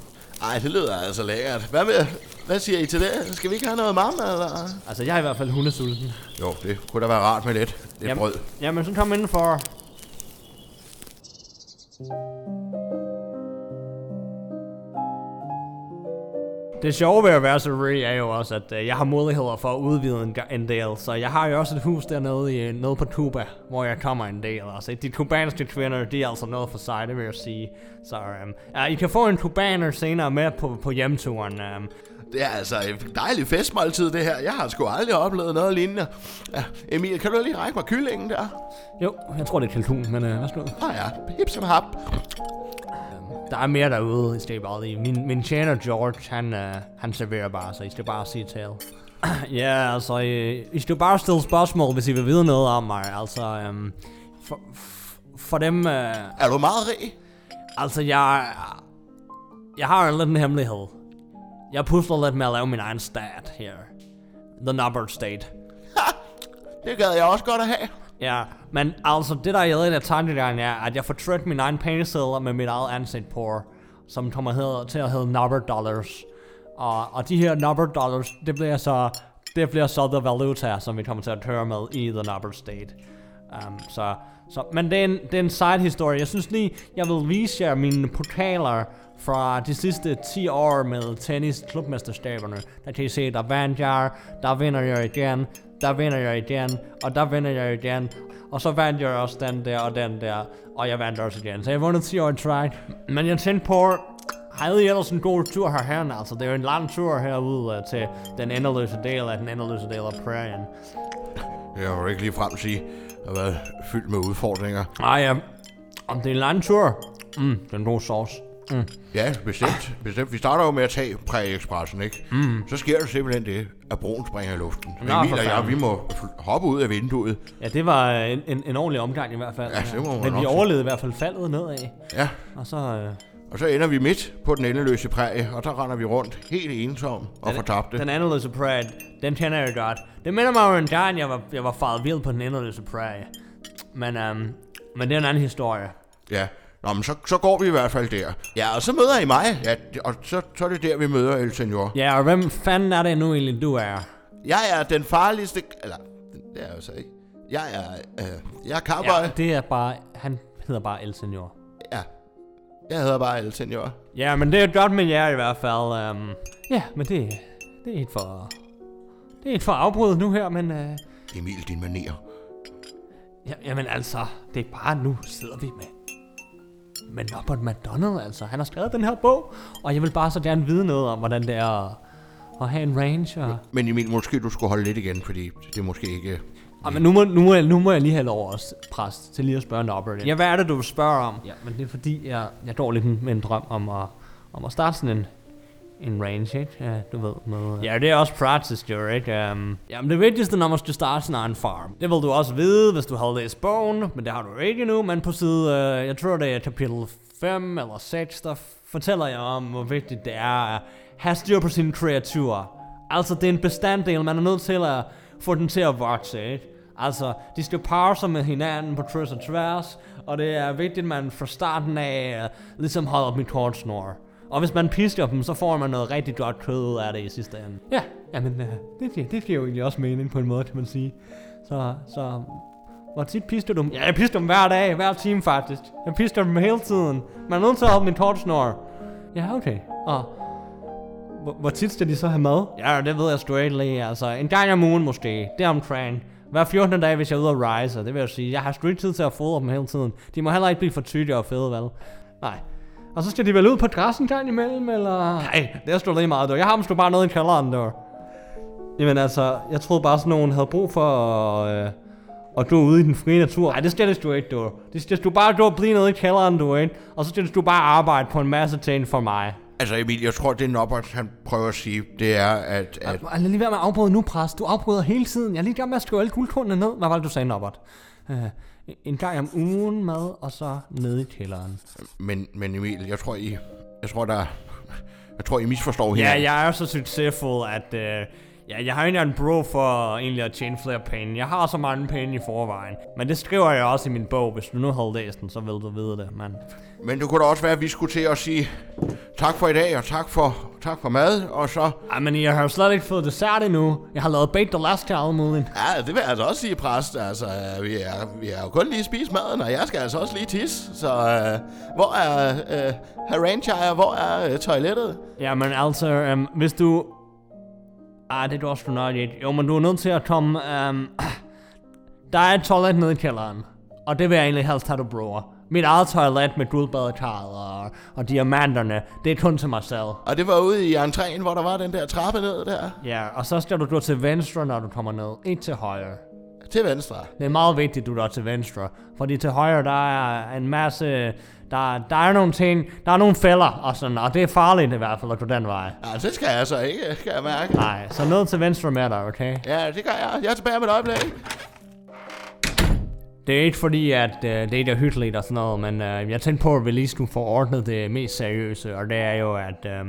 Ej, det lyder altså lækkert. Hvad, med, hvad siger I til det? Skal vi ikke have noget mamma, eller? Altså, jeg er i hvert fald hundesulten. Jo, det kunne da være rart med lidt, lidt Jamen. brød. Jamen, så kom indenfor. Det sjove ved at være så rig er jo også, at øh, jeg har muligheder for at udvide en, en del. Så jeg har jo også et hus dernede i, nede på Cuba, hvor jeg kommer en del. Altså, de kubanske kvinder, de er altså noget for sig, det vil jeg sige. Så um, ja, I kan få en kubaner senere med på, på hjemturen. Um, Det er altså et dejligt festmåltid, det her. Jeg har sgu aldrig oplevet noget lignende. Ja, Emil, kan du lige række mig kyllingen der? jo, jeg tror det er kalkun, men øh, værsgo. Ah ja, hip som hap. Der er mere derude, I skal bare lige. Min, min tjener George, han, øh, han serverer bare, så I skal bare sige til. ja, altså, I, I skal bare stille spørgsmål, hvis I vil vide noget om mig. Altså, øhm, for, for dem, øh, Er du meget rig? altså, jeg, jeg har en lille hemmelighed. Jeg pusler lidt med at lave min egen stat her. The number state. Det gad jeg også godt at have. Ja, men altså det der er lidt af tankegangen er, at jeg får trykt min egen pengesedler med mit eget ansigt på, som kommer hedder, til at hedde number dollars. Og, og de her number dollars, det bliver så det bliver så the valuta, som vi kommer til at høre med i the number state. Um, så, så, men det er, en, det er en side historie. Jeg synes lige, jeg vil vise jer mine portaler fra de sidste 10 år med tennis klubmesterskaberne. Der kan I se, der vandt jeg, der vinder jeg igen, der vinder jeg igen, og der vinder jeg igen. Og så vandt jeg også den der og den der, og jeg vandt også igen. Så jeg vundet 10 år i træk. Men jeg tænkte på, havde I ellers en god tur herhen? Altså, det er jo en lang tur herude uh, til den endeløse del af den endeløse del af prærien. Jeg vil ikke lige frem sige, at har været fyldt med udfordringer. Ej, ja. Om det er en lang tur. Mm, den gode sauce. Mm. Ja, bestemt. bestemt. Vi starter jo med at tage Præ-Expressen, ikke? Mm. Så sker der simpelthen det, at broen springer i luften. Nå, Emil og jeg, vi må hoppe ud af vinduet. Ja, det var en, en, en ordentlig omgang i hvert fald. Ja, det må man Men vi overlevede i hvert fald faldet nedad. Ja, Og så... Øh, og så ender vi midt på den endeløse prærie, og der render vi rundt helt ensom og fortabte. Den endeløse prærie, den kender jeg godt. Det minder mig om en gang, jeg var, jeg var faret vild på den endeløse prærie. Men, um, men det er en anden historie. Ja, Nå, men så, så går vi i hvert fald der. Ja, og så møder I mig, ja, og så, så er det der, vi møder El Senor. Ja, og hvem fanden er det nu egentlig, du er? Jeg er den farligste... Eller, det er jeg jo så ikke. Jeg er... Øh, jeg er cowboy. Ja, det er bare... Han hedder bare El Senor. Ja. Jeg hedder bare El Senor. Ja, men det er godt med jer i hvert fald. Um, ja, men det, det er ikke for... Det er ikke for afbrydet nu her, men... Uh, Emil, din manier. ja, jamen altså, det er bare nu sidder vi med... Med Robert McDonald, altså. Han har skrevet den her bog, og jeg vil bare så gerne vide noget om, hvordan det er at, at have en range. Og, Men Emil, måske du skulle holde lidt igen, fordi det er måske ikke... og, men nu må, nu, må jeg, nu må jeg lige have lov også, præst, til lige at spørge Norbert. Ja, hvad er det, du vil spørge om? Ja, men det er fordi, jeg, jeg går lidt med en drøm om at, om at starte sådan en, en range, ikke? Ja, du ved, med... Øh. Ja, det er også praktisk, jo, ikke? Um, jamen, det vigtigste, når man skal starte sin egen farm, det vil du også vide, hvis du har læst bogen, men det har du ikke nu, men på side, uh, jeg tror, det er kapitel 5 eller 6, der fortæller jeg om, hvor vigtigt det er at have styr på sine kreaturer. Altså, det er en bestanddel, man er nødt til at få den til at vokse, ikke? Altså, de skal parre sig med hinanden på kryds og tværs, og det er vigtigt, at man fra starten af uh, ligesom holder dem i kort snor. Og hvis man pisker dem, så får man noget rigtig godt kød ud af det i sidste ende. Ja, jamen, øh, det, giver, det giver jo egentlig også mening på en måde, kan man sige. Så, så hvor tit pisker du dem? Ja, jeg pisker dem hver dag, hver time faktisk. Jeg pisker dem hele tiden. Man er nødt til at holde min kort snor. Ja, okay. Og hvor, hvor tit skal de så have mad? Ja, det ved jeg straight lige. Altså, en gang om ugen måske. Det er omkring. Hver 14. dag, hvis jeg er ude at rejse, det vil jeg sige. Jeg har sgu ikke tid til at fodre dem hele tiden. De må heller ikke blive for tykke og fede, vel? Nej. Og så skal de vel ud på græs en gang imellem, eller? Nej, det er sgu lige meget, du. Jeg har dem sgu bare nede i kælderen, du. Jamen altså, jeg troede bare sådan nogen havde brug for at, øh, at gå ude i den frie natur. Nej, det stilles du ikke, du. Det stilles du bare du blive nede i kælderen, du, ikke? Og så stilles du bare arbejde på en masse ting for mig. Altså Emil, jeg tror, det er Norbert, han prøver at sige, det er, at... at Lad lige være med at afbryde nu, præst. Du afbryder hele tiden. Jeg er lige i gang med at skrive alle guldkornene ned. Hvad var det, du sagde, Norbert? Uh, en gang om ugen mad, og så nede i kælderen. men, men Emil, jeg tror, I... Jeg tror, der... Jeg tror, I misforstår Ja, hinanden. jeg er så succesfuld, at... Uh, ja, jeg har ikke engang brug for egentlig at tjene flere penge. Jeg har så mange penge i forvejen. Men det skriver jeg også i min bog. Hvis du nu havde læst den, så vil du vide det. Men Men det kunne da også være, at vi skulle til at sige tak for i dag, og tak for, tak for mad, og så... Ej, men jeg har jo slet ikke fået dessert endnu. Jeg har lavet baked Alaska muligt. Ja, det vil jeg altså også sige, præst. Altså, øh, vi er, vi er jo kun lige spist maden, og jeg skal altså også lige tisse. Så øh, hvor er øh, Haranchire? Hvor er øh, toilettet? Jamen altså, øhm, hvis du... Ej, det er du også ikke. Jo, men du er nødt til at komme... Øhm, der er et toilet nede i kælderen. Og det vil jeg egentlig helst have, du bruger. Mit eget toilet med guldbadekarret og, og diamanterne, det er kun til mig selv. Og det var ude i entréen, hvor der var den der trappe ned der. Ja, og så skal du gå til venstre, når du kommer ned. Ikke til højre. Til venstre. Det er meget vigtigt, du går til venstre. Fordi til højre, der er en masse... Der, der er nogle ting... Der er nogle fælder og sådan, og det er farligt i hvert fald at gå den vej. Ja, det skal jeg så ikke, skal jeg mærke. Nej, så ned til venstre med dig, okay? Ja, det gør jeg. Jeg er tilbage med et øjeblik. Det er ikke fordi, at øh, det er hyggeligt og sådan noget, men øh, jeg tænkte på, at vi lige skulle få ordnet det mest seriøse, og det er jo, at, øh,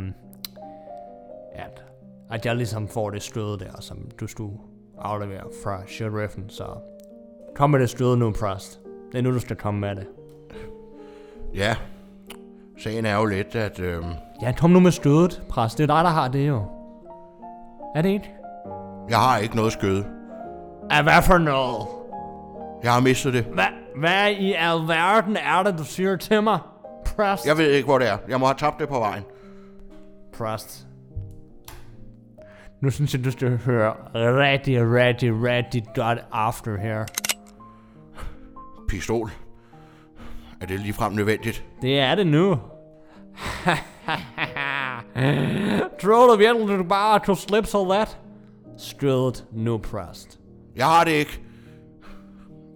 at, at jeg ligesom får det stød der, som du skulle aflevere fra sheriffen, så kom med det stød nu, præst. Det er nu, du skal komme med det. Ja, sagen er jo lidt, at... Øh, Ja, kom nu med stødet, præst. Det er dig, der har det jo. Er det ikke? jeg har ikke noget skøde. Ja, hvad for noget? Jeg har mistet det. Hvad, hvad i alverden er det, du siger til mig, præst? Jeg ved ikke, hvor det er. Jeg må have tabt det på vejen. Præst. Nu synes jeg, du skal høre rigtig, rigtig, rigtig godt after her. Pistol. Er det ligefrem nødvendigt? Det er det nu. Tror du virkelig, du bare kunne slippe så let? Skødet nu, præst. Jeg har det ikke.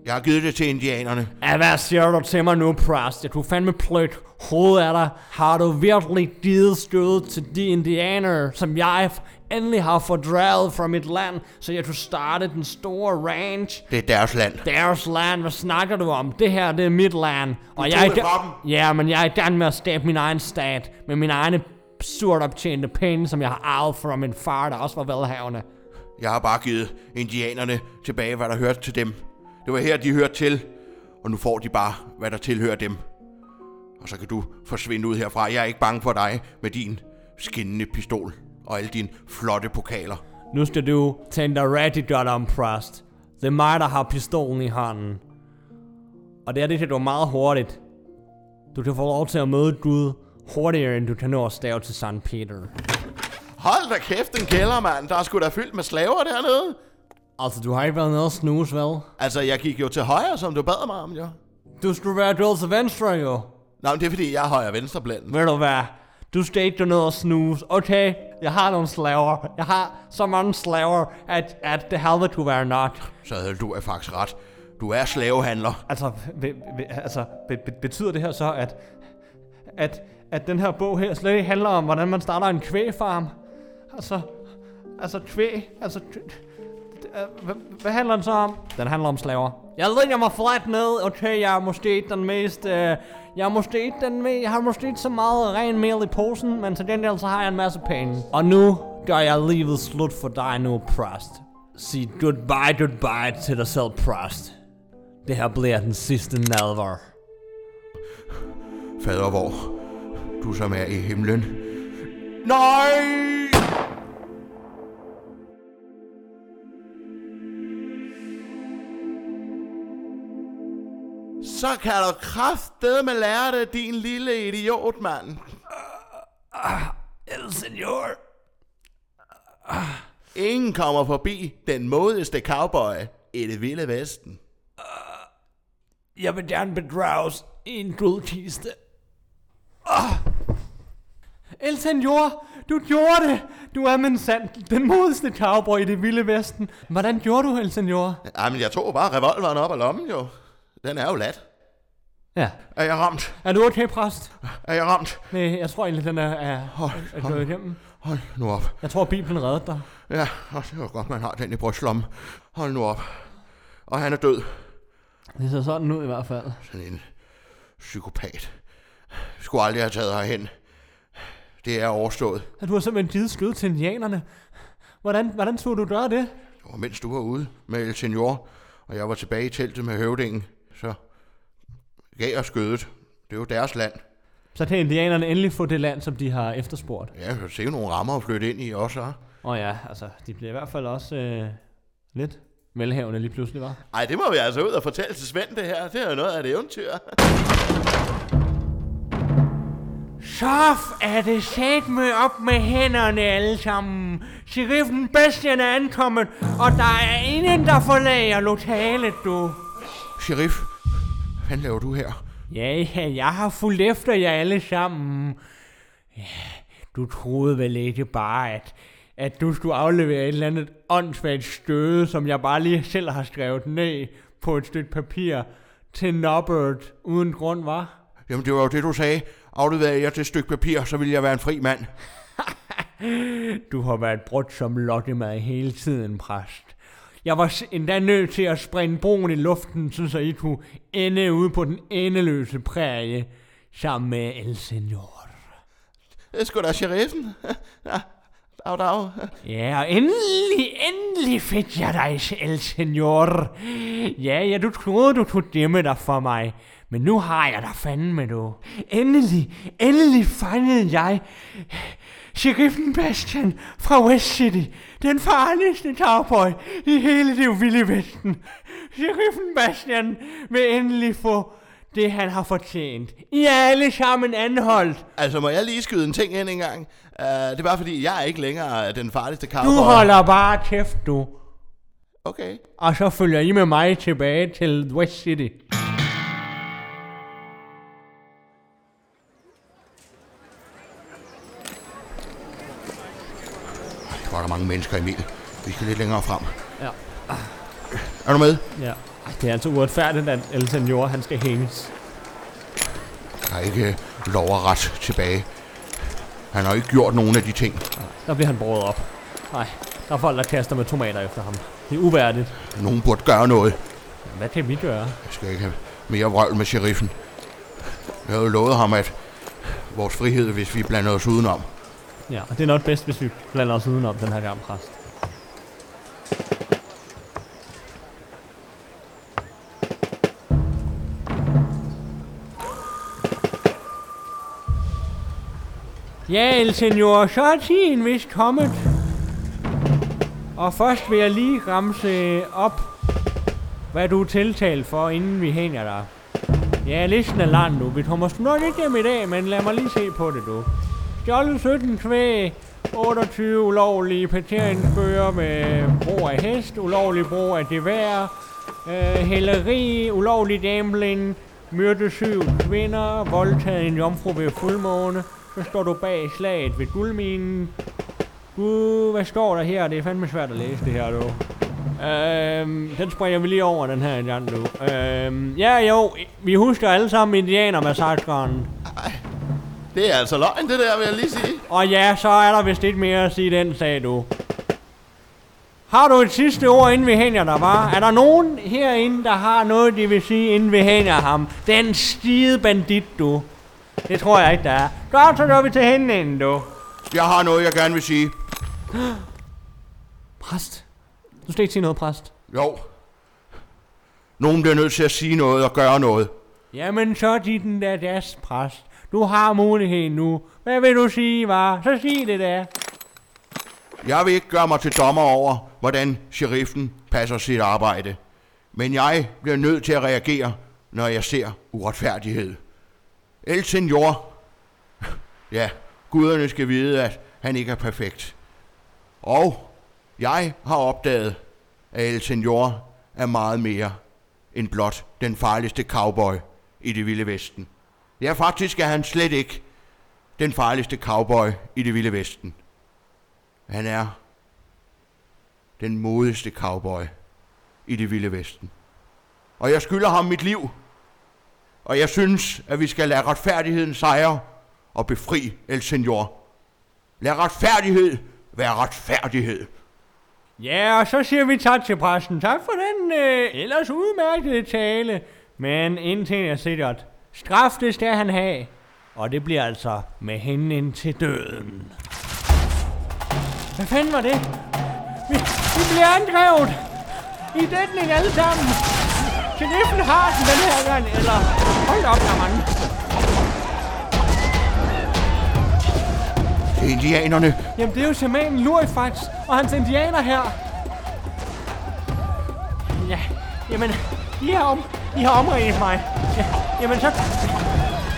Jeg har givet det til indianerne. Ja, hvad siger du til mig nu, præst? Jeg kunne fandme plødt hovedet af dig. Har du virkelig givet skødet til de indianere, som jeg endelig har fordrevet fra mit land, så jeg kunne starte den store ranch? Det er deres land. Deres land, hvad snakker du om? Det her, det er mit land. Og tog jeg er ga- Ja, men jeg er i gang med at skabe min egen stat. Med mine egne surt optjente penge, som jeg har arvet fra min far, der også var velhavende. Jeg har bare givet indianerne tilbage, hvad der hørte til dem. Det var her, de hørte til. Og nu får de bare, hvad der tilhører dem. Og så kan du forsvinde ud herfra. Jeg er ikke bange for dig med din skinnende pistol og alle dine flotte pokaler. Nu skal du tænke dig rigtig godt om, præst. Det er mig, der har pistolen i hånden. Og det er det, du meget hurtigt. Du kan få lov til at møde Gud hurtigere, end du kan nå at stave til St. Peter. Hold da kæft, en kælder, mand. Der er sgu da fyldt med slaver dernede. Altså, du har ikke været nede og snus, vel? Altså, jeg gik jo til højre, som du bad mig om, jo. Du skulle være gået til venstre, jo. Nå, men det er fordi, jeg er højre venstre blænden. Ved du hvad? Du skal ikke ned og snuse. Okay, jeg har nogle slaver. Jeg har så mange slaver, at, at det helvede kunne være nok. Så havde du er faktisk ret. Du er slavehandler. Altså, be, be, altså be, be, betyder det her så, at, at, at den her bog her slet ikke handler om, hvordan man starter en kvægfarm? Altså, altså kvæg, altså... Hvad, handler den så om? Den handler om slaver. Jeg lægger mig fladt ned. Okay, jeg er måske den mest... Øh, jeg er måske ikke den mest... Jeg har måske ikke så meget ren mel i posen, men til gengæld så har jeg en masse penge. Og nu gør jeg livet slut for dig nu, præst. Sig goodbye, goodbye til dig selv, præst. Det her bliver den sidste nadver. Fader hvor du som er i himlen. Nej! Så kan du kraftedeme lære det, din lille idiot, mand. El senor. Ingen kommer forbi den modigste cowboy i det vilde vesten. Jeg vil gerne bedrages i en guldkiste. El senor, Du gjorde det! Du er men sandt den modigste cowboy i det vilde vesten. Hvordan gjorde du, El Senor? Ej, men jeg tog bare revolveren op af lommen, jo. Den er jo lat. Ja. Er jeg ramt? Er du okay, præst? Er jeg ramt? Nej, jeg tror egentlig, den er, er, Hold, er gået igennem. hold nu op. Jeg tror, Bibelen reddede dig. Ja, og det var godt, man har den i brystlommen. Hold nu op. Og han er død. Det ser sådan ud i hvert fald. Sådan en psykopat. Skulle aldrig have taget herhen. Det er overstået. At du har simpelthen givet skød til indianerne. Hvordan, hvordan tog du gøre det? Det var mens du var ude med El Senor, og jeg var tilbage i teltet med høvdingen, så gav jeg skødet. Det er jo deres land. Så kan indianerne endelig få det land, som de har efterspurgt. Ja, jeg kan se nogle rammer at flytte ind i også, hva'? Og ja, altså, de bliver i hvert fald også øh, lidt velhavende lige pludselig, var. Ej, det må vi altså ud og fortælle til Svend det her. Det er jo noget af et eventyr. Så er det sat med op med hænderne alle sammen. Sheriffen Bastian er ankommet, og der er ingen, der forlager lokalet, du. Sheriff, fanden laver du her? Ja, ja, jeg har fulgt efter jer alle sammen. Ja, du troede vel ikke bare, at, at du skulle aflevere et eller andet åndssvagt støde, som jeg bare lige selv har skrevet ned på et stykke papir til Nobbert uden grund, var? Jamen, det var jo det, du sagde. Afleverer jeg til et stykke papir, så vil jeg være en fri mand. Du har været brudt som lokkemad hele tiden, præst. Jeg var endda nødt til at springe broen i luften, så, I kunne ende ude på den endeløse prærie sammen med El Senor. Det er sgu da sheriffen. Ja, dag, dag. Ja, og endelig, endelig fik jeg dig, El Senor. Ja, ja, du troede, du kunne dæmme dig for mig. Men nu har jeg dig fandme, du. Endelig, endelig fangede jeg Sheriffen Bastian fra West City. Den farligste cowboy i hele det vilde vesten. Sheriffen Bastian vil endelig få det, han har fortjent. I er alle sammen anholdt. Altså, må jeg lige skyde en ting ind en gang? Uh, det er bare fordi, jeg er ikke længere den farligste cowboy. Du holder bare kæft, du. Okay. Og så følger I med mig tilbage til West City. Var der mange mennesker, Emil. Vi skal lidt længere frem. Ja. Er du med? Ja. Ej, det er altså uretfærdigt, at El Senor, han skal hænges. Der er ikke lov og ret tilbage. Han har ikke gjort nogen af de ting. Der bliver han båret op. Nej, der er folk, der kaster med tomater efter ham. Det er uværdigt. Nogen burde gøre noget. Hvad kan vi gøre? Jeg skal ikke have mere vrøvl med sheriffen. Jeg havde lovet ham, at vores frihed, hvis vi blander os udenom. Ja, og det er nok bedst, hvis vi blander os udenom den her gang, præst. Ja, El Senor, så er tiden vist kommet. Og først vil jeg lige ramse op, hvad du er tiltalt for, inden vi hænger dig. Ja, listen er lang nu. Vi kommer sgu nok ikke hjem i dag, men lad mig lige se på det, du. Stjålet 17 kvæg, 28 ulovlige parkeringsbøger med brug af hest, ulovlig brug af gevær, øh, hæleri, ulovlig gambling, myrdet syv kvinder, voldtaget en jomfru ved fuldmåne, så står du bag slaget ved guldminen. Gud, hvad står der her? Det er fandme svært at læse det her, du. Øhm, den springer vi lige over, den her gang, du. Øhm, ja, jo, vi husker alle sammen indianermassakren. Det er altså løgn, det der, vil jeg lige sige. Og ja, så er der vist ikke mere at sige den sag, du. Har du et sidste ord, inden vi hænger dig, var? Er der nogen herinde, der har noget, de vil sige, inden vi hænger ham? Den skide bandit, du. Det tror jeg ikke, der er. Godt, så går vi til hænden, du. Jeg har noget, jeg gerne vil sige. Præst? Du skal ikke sige noget, præst. Jo. Nogen bliver nødt til at sige noget og gøre noget. Jamen, så er de den der deres præst. Du har muligheden nu. Hvad vil du sige, var? Så sig det da. Jeg vil ikke gøre mig til dommer over, hvordan sheriffen passer sit arbejde. Men jeg bliver nødt til at reagere, når jeg ser uretfærdighed. El Senor. Ja, guderne skal vide, at han ikke er perfekt. Og jeg har opdaget, at El Senor er meget mere end blot den farligste cowboy i det vilde vesten. Ja, faktisk er han slet ikke den farligste cowboy i det vilde vesten. Han er den modigste cowboy i det vilde vesten. Og jeg skylder ham mit liv. Og jeg synes, at vi skal lade retfærdigheden sejre og befri El Senor. Lad retfærdighed være retfærdighed. Ja, og så siger vi tak til præsten. Tak for den øh, ellers udmærkede tale. Men en ting er sikkert. Straf det skal han have. Og det bliver altså med hende ind til døden. Hvad fanden var det? Vi, vi bliver angrevet. I dækning alle sammen. Sheriffen har den den her gang, eller... Hold op, der mange. Det er indianerne. Jamen, det er jo shamanen Lurifax og hans indianer her. Ja, jamen, I har, om, I har omringet mig. Ja, jamen, så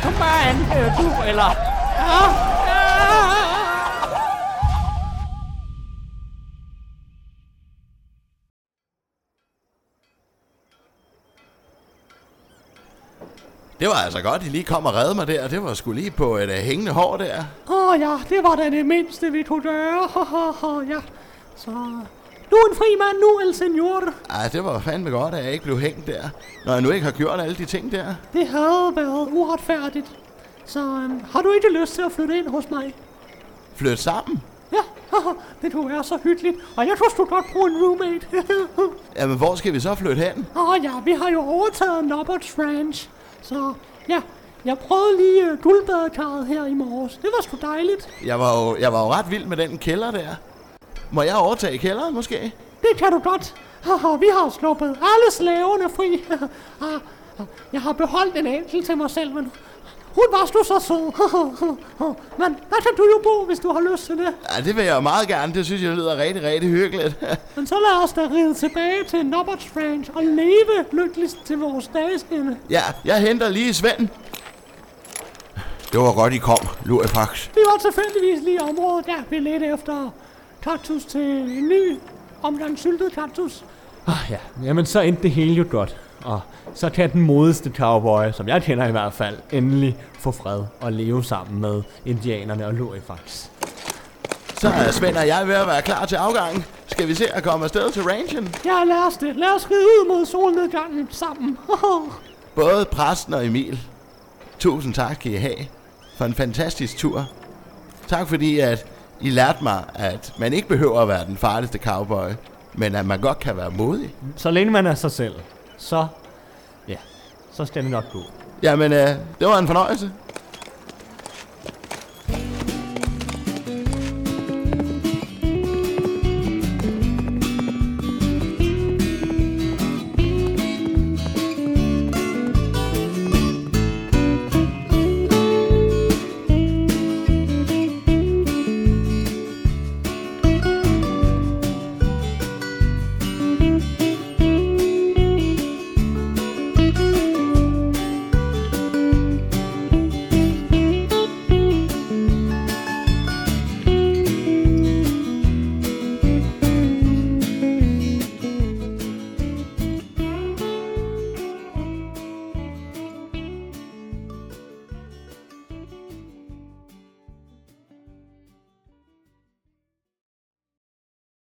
kom bare an, øh, du, eller... Ah, ah. Det var altså godt, I lige kom og redde mig der. Det var sgu lige på et uh, hængende hår der. Åh oh, ja, det var da det mindste, vi kunne gøre. ja, så... Du er en fri mand nu, El Senor. Ej, det var fandme godt, at jeg ikke blev hængt der. Når jeg nu ikke har gjort alle de ting der. Det havde været uretfærdigt. Så um, har du ikke lyst til at flytte ind hos mig? Flytte sammen. Ja, det kunne være så hyggeligt. Og jeg tror, du godt bruge en roommate. Jamen, hvor skal vi så flytte hen? Åh oh, ja, vi har jo overtaget Nobberts Ranch. Så ja, jeg prøvede lige uh, guldbadekarret her i morges. Det var sgu dejligt. Jeg var, jo, jeg var jo ret vild med den kælder der. Må jeg overtage kælderen måske? Det kan du godt. Haha, vi har sluppet alle slaverne fri. Ah, ah, jeg har beholdt en enkelt til mig selv, men hun var sgu så sød. men der kan du jo bo, hvis du har lyst til det. Ja, det vil jeg jo meget gerne. Det synes jeg lyder rigtig, rigtig hyggeligt. Men så lad os da ride tilbage til Nobberts Ranch og leve lykkeligt til vores dages ende. ja, jeg henter lige Svend. Det var godt, I kom, Lurifax. Vi var tilfældigvis lige i området, der vi lidt efter kaktus til en ny omgang syltet kaktus. Ah, ja. Jamen, så endte det hele jo godt. Og så kan den modigste cowboy, som jeg kender i hvert fald, endelig få fred og leve sammen med indianerne og Lurifax. Så er Svend og jeg ved at være klar til afgangen. Skal vi se at komme afsted til ranchen? Ja, lad os det. Lad os ride ud mod solnedgangen sammen. Både præsten og Emil. Tusind tak skal I have for en fantastisk tur. Tak fordi, at I lærte mig, at man ikke behøver at være den farligste cowboy, men at man godt kan være modig. Så længe man er sig selv, så, ja, så skal det nok gå. Jamen, øh, det var en fornøjelse.